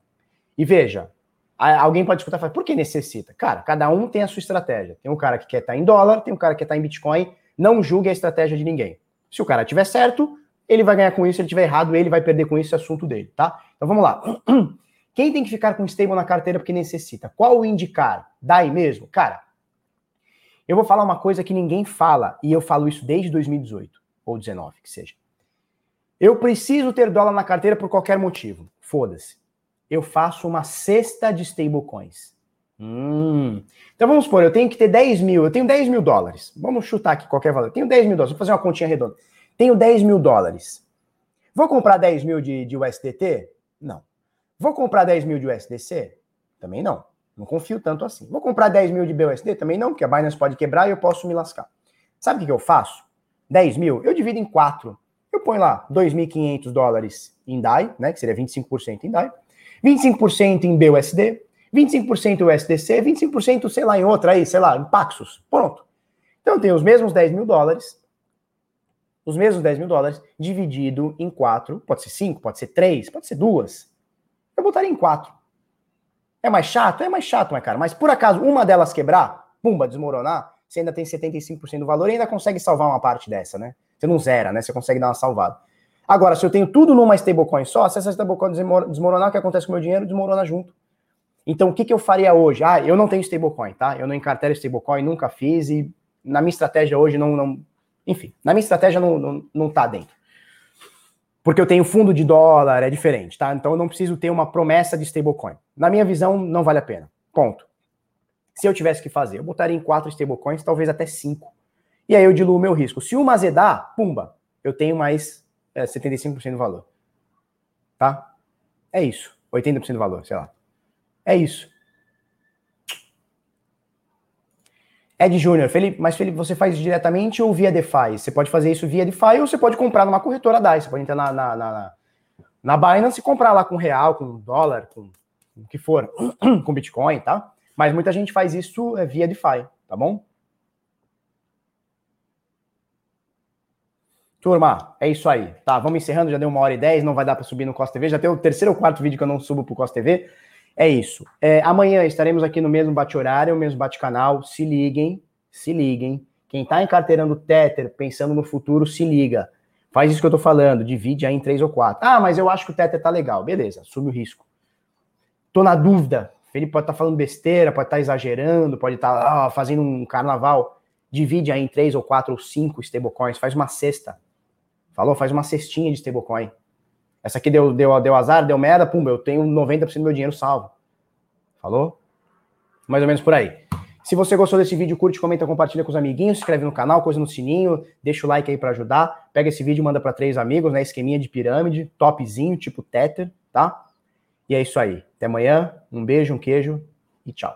E veja, alguém pode escutar e falar, por que necessita? Cara, cada um tem a sua estratégia. Tem um cara que quer estar em dólar, tem um cara que quer estar em Bitcoin. Não julgue a estratégia de ninguém. Se o cara tiver certo, ele vai ganhar com isso, se ele tiver errado, ele vai perder com isso, é assunto dele, tá? Então vamos lá. Quem tem que ficar com stable na carteira porque necessita? Qual o indicar? DAI mesmo? Cara, eu vou falar uma coisa que ninguém fala, e eu falo isso desde 2018, ou 19, que seja. Eu preciso ter dólar na carteira por qualquer motivo. Foda-se. Eu faço uma cesta de stablecoins. Hum. Então vamos supor, eu tenho que ter 10 mil, eu tenho 10 mil dólares. Vamos chutar aqui qualquer valor. Tenho 10 mil dólares, vou fazer uma continha redonda. Tenho 10 mil dólares. Vou comprar 10 mil de, de USDT? Não. Vou comprar 10 mil de USDC? Também não. Não confio tanto assim. Vou comprar 10 mil de BUSD? Também não, porque a Binance pode quebrar e eu posso me lascar. Sabe o que eu faço? 10 mil, eu divido em 4. Eu ponho lá 2.500 dólares em DAI, né, que seria 25% em DAI, 25% em BUSD, 25% USDC, 25% sei lá em outra aí, sei lá, em Paxos. Pronto. Então eu tenho os mesmos 10 mil dólares, os mesmos 10 mil dólares dividido em quatro, pode ser cinco, pode ser três, pode ser duas. Eu botaria em quatro. É mais chato? É mais chato, mas cara. Mas por acaso uma delas quebrar, pumba, desmoronar, você ainda tem 75% do valor e ainda consegue salvar uma parte dessa, né? Você não zera, né? Você consegue dar uma salvada. Agora, se eu tenho tudo numa stablecoin só, se essa stablecoin desmoronar, o que acontece com o meu dinheiro? Desmorona junto. Então, o que, que eu faria hoje? Ah, eu não tenho stablecoin, tá? Eu não encartero stablecoin, nunca fiz e na minha estratégia hoje não, não enfim, na minha estratégia não, não, não tá dentro. Porque eu tenho fundo de dólar, é diferente, tá? Então eu não preciso ter uma promessa de stablecoin. Na minha visão, não vale a pena. Ponto. Se eu tivesse que fazer, eu botaria em quatro stablecoins, talvez até cinco. E aí eu diluo o meu risco. Se uma azedar, pumba, eu tenho mais é, 75% do valor. Tá? É isso. 80% do valor, sei lá. É isso. Ed Júnior, Felipe, mas Felipe, você faz diretamente ou via DeFi? Você pode fazer isso via DeFi ou você pode comprar numa corretora DAI. Você pode entrar na, na, na, na Binance e comprar lá com real, com dólar, com o que for, com Bitcoin, tá? Mas muita gente faz isso é, via DeFi, tá bom? Turma, é isso aí. Tá, vamos encerrando, já deu uma hora e dez, não vai dar para subir no Costa TV, já tem o terceiro ou quarto vídeo que eu não subo pro Costa TV. É isso. É, amanhã estaremos aqui no mesmo bate-horário, mesmo bate-canal. Se liguem, se liguem. Quem está encarteirando Tether, pensando no futuro, se liga. Faz isso que eu estou falando, divide aí em três ou quatro. Ah, mas eu acho que o Tether tá legal. Beleza, assume o risco. Tô na dúvida. Felipe pode estar tá falando besteira, pode estar tá exagerando, pode estar tá, ah, fazendo um carnaval. Divide aí em três ou quatro ou cinco stablecoins, faz uma cesta. Falou? Faz uma cestinha de stablecoin. Essa aqui deu, deu, deu azar, deu merda, pum, eu tenho 90% do meu dinheiro salvo. Falou? Mais ou menos por aí. Se você gostou desse vídeo, curte, comenta, compartilha com os amiguinhos, se inscreve no canal, coisa no sininho, deixa o like aí para ajudar. Pega esse vídeo manda para três amigos, né? Esqueminha de pirâmide, topzinho, tipo Tether, tá? E é isso aí. Até amanhã. Um beijo, um queijo e tchau.